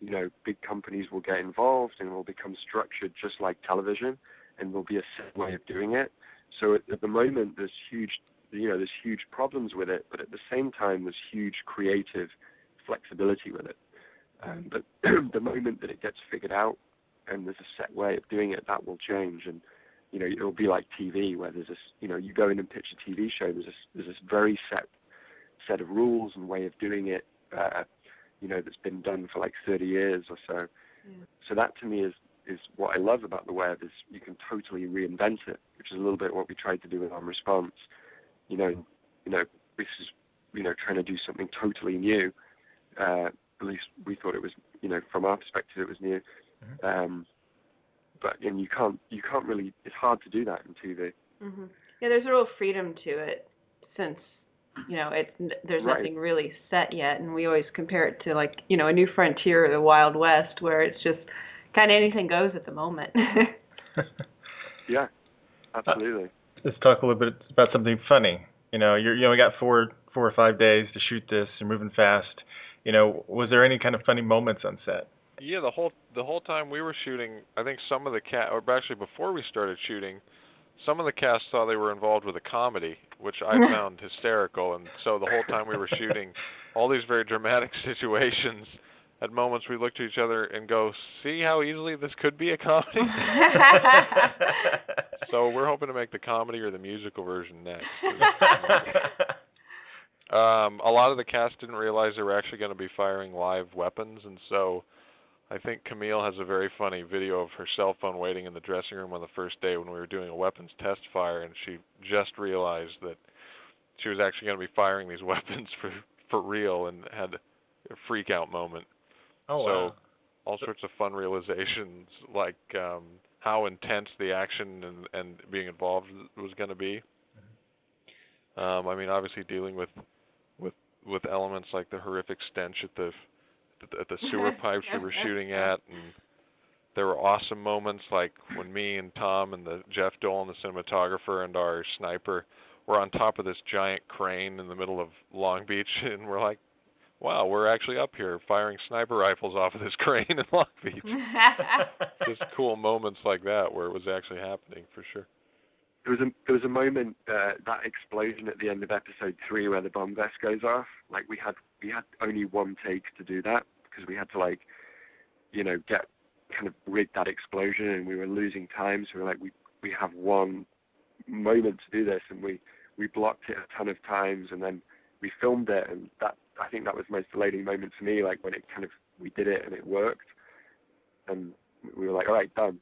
You know, big companies will get involved and will become structured just like television, and there'll be a set way of doing it. So at, at the moment, there's huge you know there's huge problems with it, but at the same time there's huge creative flexibility with it. Um, but the moment that it gets figured out and there's a set way of doing it, that will change. And you know it'll be like TV where there's this you know you go in and pitch a TV show. There's this there's this very set set of rules and way of doing it. Uh, you know that's been done for like 30 years or so. Yeah. So that to me is is what I love about the web is you can totally reinvent it, which is a little bit what we tried to do with Armed Response you know, you know, this is, you know, trying to do something totally new. Uh, at least we thought it was, you know, from our perspective, it was new. Mm-hmm. Um, but and you can't, you can't really. It's hard to do that in TV. Mm-hmm. Yeah, there's a real freedom to it since you know it there's right. nothing really set yet and we always compare it to like you know a new frontier or the wild west where it's just kind of anything goes at the moment yeah uh, absolutely let's talk a little bit about something funny. You know, you're you know, we got four four or five days to shoot this. You're moving fast. You know, was there any kind of funny moments on set? Yeah, the whole the whole time we were shooting, I think some of the cat or actually before we started shooting, some of the cast thought they were involved with a comedy, which I found hysterical. And so the whole time we were shooting, all these very dramatic situations at moments we looked at each other and go, "See how easily this could be a comedy." so we're hoping to make the comedy or the musical version next. um, a lot of the cast didn't realize they were actually going to be firing live weapons, and so I think Camille has a very funny video of her cell phone waiting in the dressing room on the first day when we were doing a weapons test fire, and she just realized that she was actually going to be firing these weapons for for real, and had a freak out moment. Oh, so wow. all sorts of fun realizations like um how intense the action and and being involved was going to be. Um I mean obviously dealing with with with elements like the horrific stench at the at the sewer pipes we were shooting at, and there were awesome moments like when me and Tom and the Jeff Dolan, the cinematographer, and our sniper were on top of this giant crane in the middle of Long Beach, and we're like, "Wow, we're actually up here firing sniper rifles off of this crane in Long Beach." Just cool moments like that where it was actually happening for sure. There was a there was a moment uh, that explosion at the end of episode three where the bomb vest goes off. Like we had we had only one take to do that because we had to like, you know, get kind of rig that explosion and we were losing time. So we were like, we we have one moment to do this, and we we blocked it a ton of times, and then we filmed it, and that I think that was the most elating moment for me, like when it kind of we did it and it worked, and we were like, all right, done.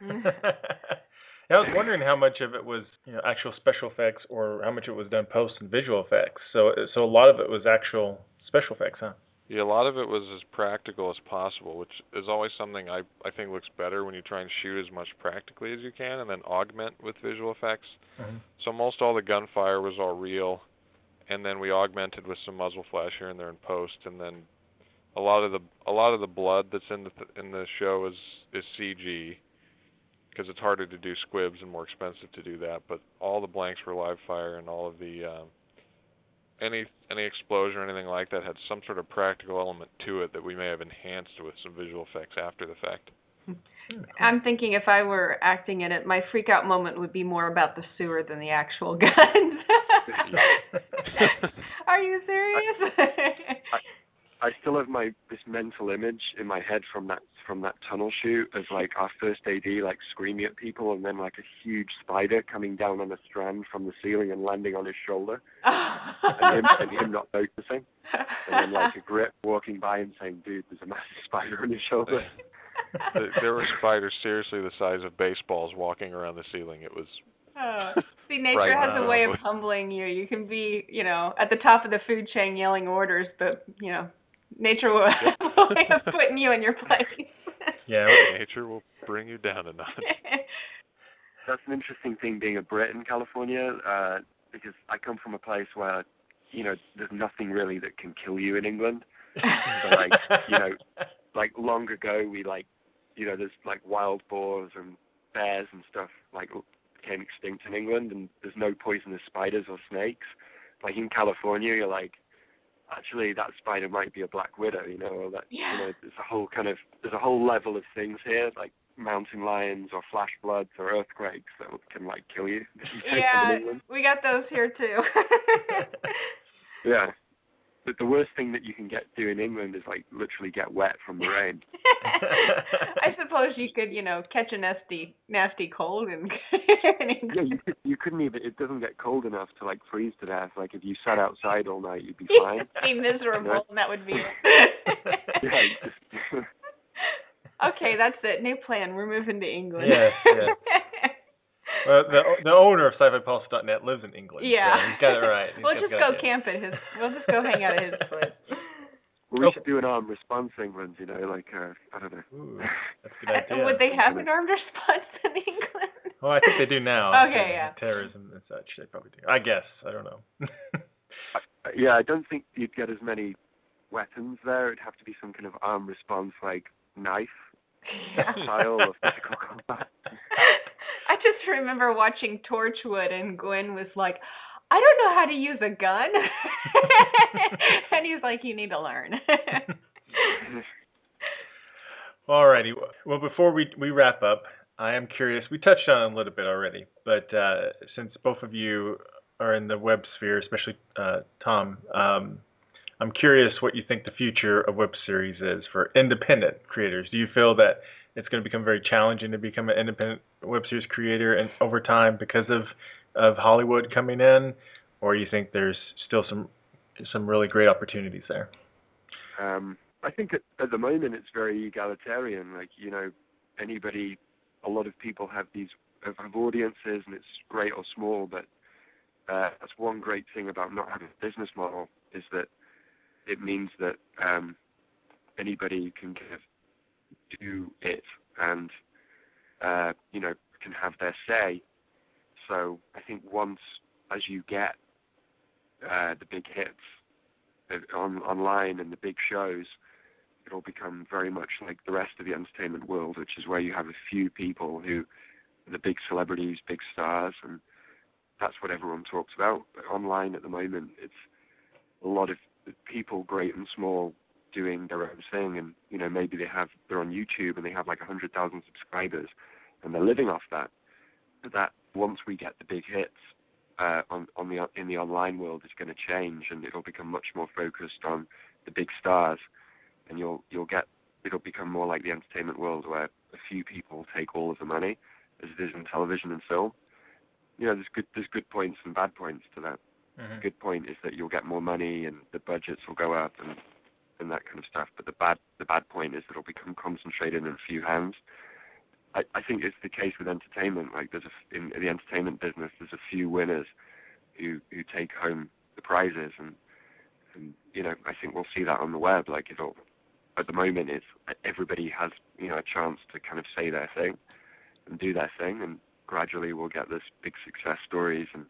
I was wondering how much of it was you know actual special effects or how much it was done post and visual effects. So so a lot of it was actual special effects, huh? Yeah, a lot of it was as practical as possible, which is always something I I think looks better when you try and shoot as much practically as you can and then augment with visual effects. Mm-hmm. So most all the gunfire was all real, and then we augmented with some muzzle flash here and there in post, and then a lot of the a lot of the blood that's in the in the show is is CG because it's harder to do squibs and more expensive to do that. But all the blanks were live fire, and all of the um, any any explosion or anything like that had some sort of practical element to it that we may have enhanced with some visual effects after the fact. I'm thinking if I were acting in it, my freak out moment would be more about the sewer than the actual guns. Are you serious? I still have my this mental image in my head from that from that tunnel shoot of like our first AD like screaming at people and then like a huge spider coming down on a strand from the ceiling and landing on his shoulder. And, him, and him not noticing. And then like a grip walking by and saying dude there's a massive spider on your shoulder. There were spiders seriously the size of baseballs walking around the ceiling. It was Oh. See, nature Right. has a way of humbling you. You can be, you know, at the top of the food chain yelling orders, but you know, nature will have a way of putting you in your place. Yeah. nature will bring you down a notch. that's an interesting thing being a Brit in California, uh, because I come from a place where, you know, there's nothing really that can kill you in England. So like, you know, like long ago we like, you know, there's like wild boars and bears and stuff like became extinct in England, and there's no poisonous spiders or snakes. Like in California, you're like, actually that spider might be a black widow, you know, or that Yeah. you know, there's a whole kind of there's a whole level of things here, like mountain lions or flash floods or earthquakes that can like kill you. if you take them yeah, we got those here too. Yeah. But the worst thing that you can get do in England is like literally get wet from the rain. I suppose you could, you know, catch a nasty, nasty cold and. yeah, you could, you couldn't even. It doesn't get cold enough to like freeze to death. Like if you sat outside all night, you'd be fine. be miserable, Yeah. and that would be yeah, just, okay, that's it. New plan. We're moving to England. Yes, yes. Well, the the owner of SciFiPulse.net lives in England. Yeah. so he's got it right. He's we'll just go it. camp at his. We'll just go hang out at his place. well, we should do an armed response England. You know, like uh, I don't know. Ooh, that's a good idea. Would they have an armed response in England? Well, I think they do now. Okay, yeah. Terrorism and such, they probably do. I guess. I don't know. Yeah, I don't think you'd get as many weapons there. It'd have to be some kind of armed response, like knife style of physical combat. I just remember watching Torchwood, and Gwen was like, "I don't know how to use a gun," and he's like, "You need to learn." Alrighty. Well, before we we wrap up, I am curious. We touched on a little bit already, but uh, since both of you are in the web sphere, especially uh, Tom, um, I'm curious what you think the future of web series is for independent creators. Do you feel that it's going to become very challenging to become an independent web series creator and over time because of of Hollywood coming in, or you think there's still some some really great opportunities there? Um, I think at, at the moment it's very egalitarian. Like you know, anybody, a lot of people have these have, audiences, and it's great or small. But uh, that's one great thing about not having a business model is that it means that um, anybody can of do it and uh, you know can have their say. So I think once as you get uh, the big hits uh, on online and the big shows, it'll become very much like the rest of the entertainment world, which is where you have a few people who are the big celebrities, big stars, and that's what everyone talks about. But online at the moment, it's a lot of people, great and small, doing their own thing, and you know maybe they have they're on YouTube and they have like a hundred thousand subscribers, and they're living off that. But that once we get the big hits uh, on on the in the online world, is going to change, and it'll become much more focused on the big stars, and you'll you'll get it'll become more like the entertainment world where a few people take all of the money, as it is in television and film. You know, there's good there's good points and bad points to that. Mm-hmm. The good point is that you'll get more money and the budgets will go up and and that kind of stuff. But the bad the bad point is that it'll become concentrated in a few hands. I, I think it's the case with entertainment. Like there's a, in, the entertainment business, there's a few winners who who take home the prizes, and and you know I think we'll see that on the web. Like it'll at the moment it's everybody has you know a chance to kind of say their thing and do their thing, and gradually we'll get this big success stories, and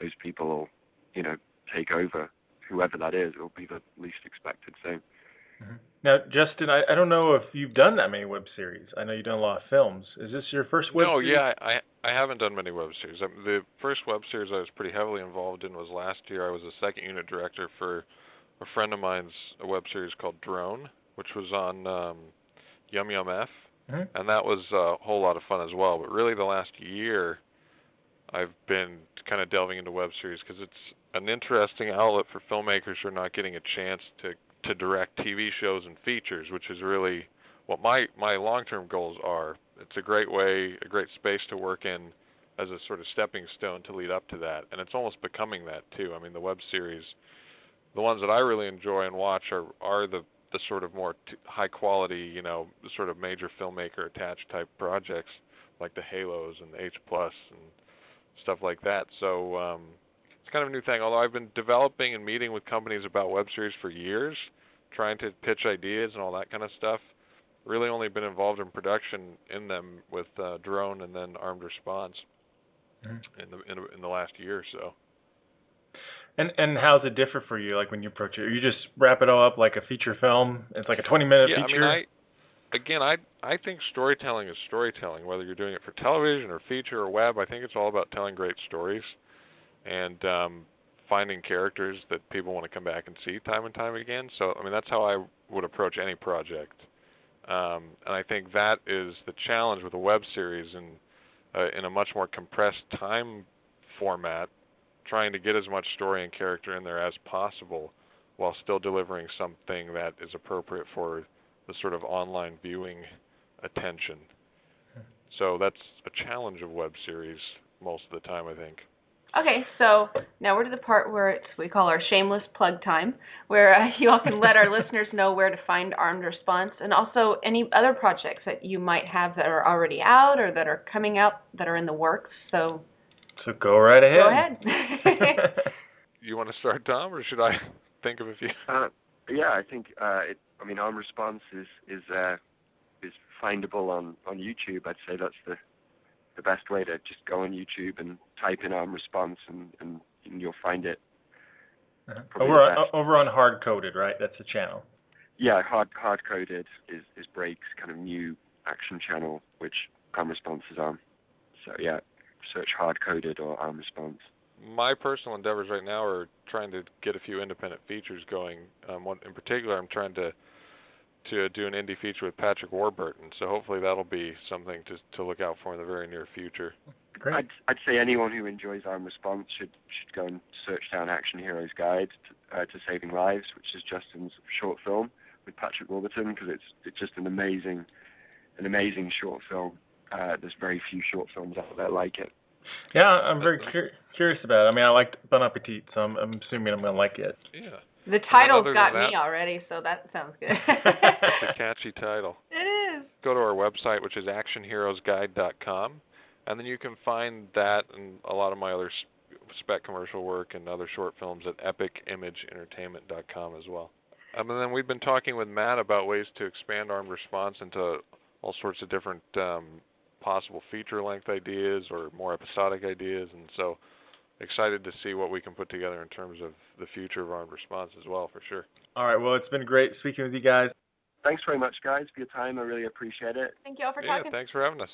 those people will you know take over whoever that is. It'll be the least expected thing. Mm-hmm. Now, Justin, I, I don't know if you've done that many web series. I know you've done a lot of films. Is this your first web no, series? yeah, I I haven't done many web series. Um, the first web series I was pretty heavily involved in was last year. I was a second unit director for a friend of mine's a web series called Drone, which was on um, Yum Yum F, mm-hmm. and that was a whole lot of fun as well. But really, the last year, I've been kind of delving into web series because it's an interesting outlet for filmmakers who are not getting a chance to to direct TV shows and features, which is really what my my long-term goals are. It's a great way, a great space to work in as a sort of stepping stone to lead up to that, and it's almost becoming that too. I mean, the web series, the ones that I really enjoy and watch are are the the sort of more t- high quality, you know, sort of major filmmaker attached type projects like the Halos and the H Plus and stuff like that. So um, it's kind of a new thing. Although I've been developing and meeting with companies about web series for years, trying to pitch ideas and all that kind of stuff. Really, only been involved in production in them with uh, Drone and then Armed Response mm-hmm. in the in, in the last year or so. And and how's it differ for you? Like when you approach it, you just wrap it all up like a feature film. It's like a 20 minute yeah, feature. I mean, I again, I I think storytelling is storytelling, whether you're doing it for television or feature or web. I think it's all about telling great stories and um, finding characters that people want to come back and see time and time again. So, I mean, that's how I would approach any project. Um, and I think that is the challenge with a web series in uh, in a much more compressed time format, trying to get as much story and character in there as possible, while still delivering something that is appropriate for the sort of online viewing attention. So that's a challenge of web series most of the time, I think. Okay, so now we're to the part where it's we call our shameless plug time, where uh, you all can let our listeners know where to find Armed Response, and also any other projects that you might have that are already out or that are coming out that are in the works. So, so go right ahead. Go ahead. you want to start, Tom, or should I think of a few? Uh, yeah, I think uh, it, I mean Armed Response is is uh, is findable on on YouTube. I'd say that's the the best way to just go on YouTube and type in armed response and, and, and you'll find it. Uh-huh. Over on, over on hard coded, right? That's the channel. Yeah, hard hard coded is is Break's kind of new action channel, which armed response is on. So yeah, search hard coded or arm response. My personal endeavors right now are trying to get a few independent features going. Um, one in particular, I'm trying to to do an indie feature with Patrick Warburton. So hopefully that'll be something to to look out for in the very near future. Great. I'd I'd say anyone who enjoys Armed Response should should go and search down Action Heroes Guide to, uh, to Saving Lives, which is Justin's short film with Patrick Warburton, because it's it's just an amazing an amazing short film. Uh, there's very few short films out there like it. Yeah, I'm very cur- curious about it. I mean, I liked Bon Appetit, so I'm, I'm assuming I'm going to like it. Yeah. The title's got me already, so that sounds good. it's a catchy title. It is. Go to our website, which is actionheroesguide.com, and then you can find that and a lot of my other spec commercial work and other short films at epicimageentertainment.com as well. Um, and then we've been talking with Matt about ways to expand armed response into all sorts of different um, possible feature length ideas or more episodic ideas, and so excited to see what we can put together in terms of the future of armed response as well, for sure. All right. Well, it's been great speaking with you guys. thanks very much, guys, for your time. I really appreciate it. Thank you all for yeah, talking. thanks for having us.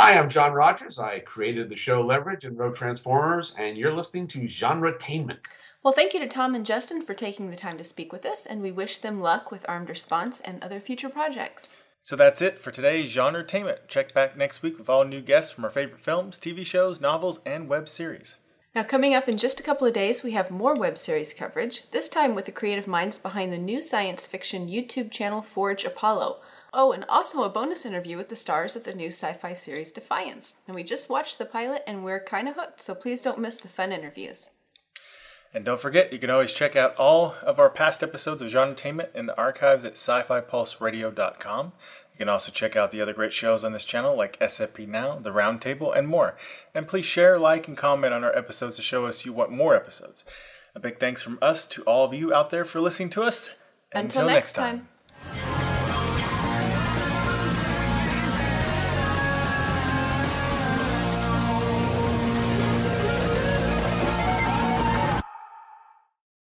Hi, I'm John Rogers. I created the show Leverage and wrote Transformers, and you're listening to Genretainment. Well, thank you to Tom and Justin for taking the time to speak with us, and we wish them luck with Armed Response and other future projects. So that's it for today's Genre Genretainment. Check back next week with all new guests from our favorite films, TV shows, novels, and web series. Now, coming up in just a couple of days, we have more web series coverage, this time with the creative minds behind the new science fiction YouTube channel Forge Apollo. Oh, and also a bonus interview with the stars of the new sci fi series Defiance. And we just watched the pilot and we're kind of hooked, so please don't miss the fun interviews. And don't forget, you can always check out all of our past episodes of Genretainment in the archives at sci fi pulseradio.com. You can also check out the other great shows on this channel like SFP Now, The Roundtable, and more. And please share, like, and comment on our episodes to show us you want more episodes. A big thanks from us to all of you out there for listening to us. Until, Until next time. time.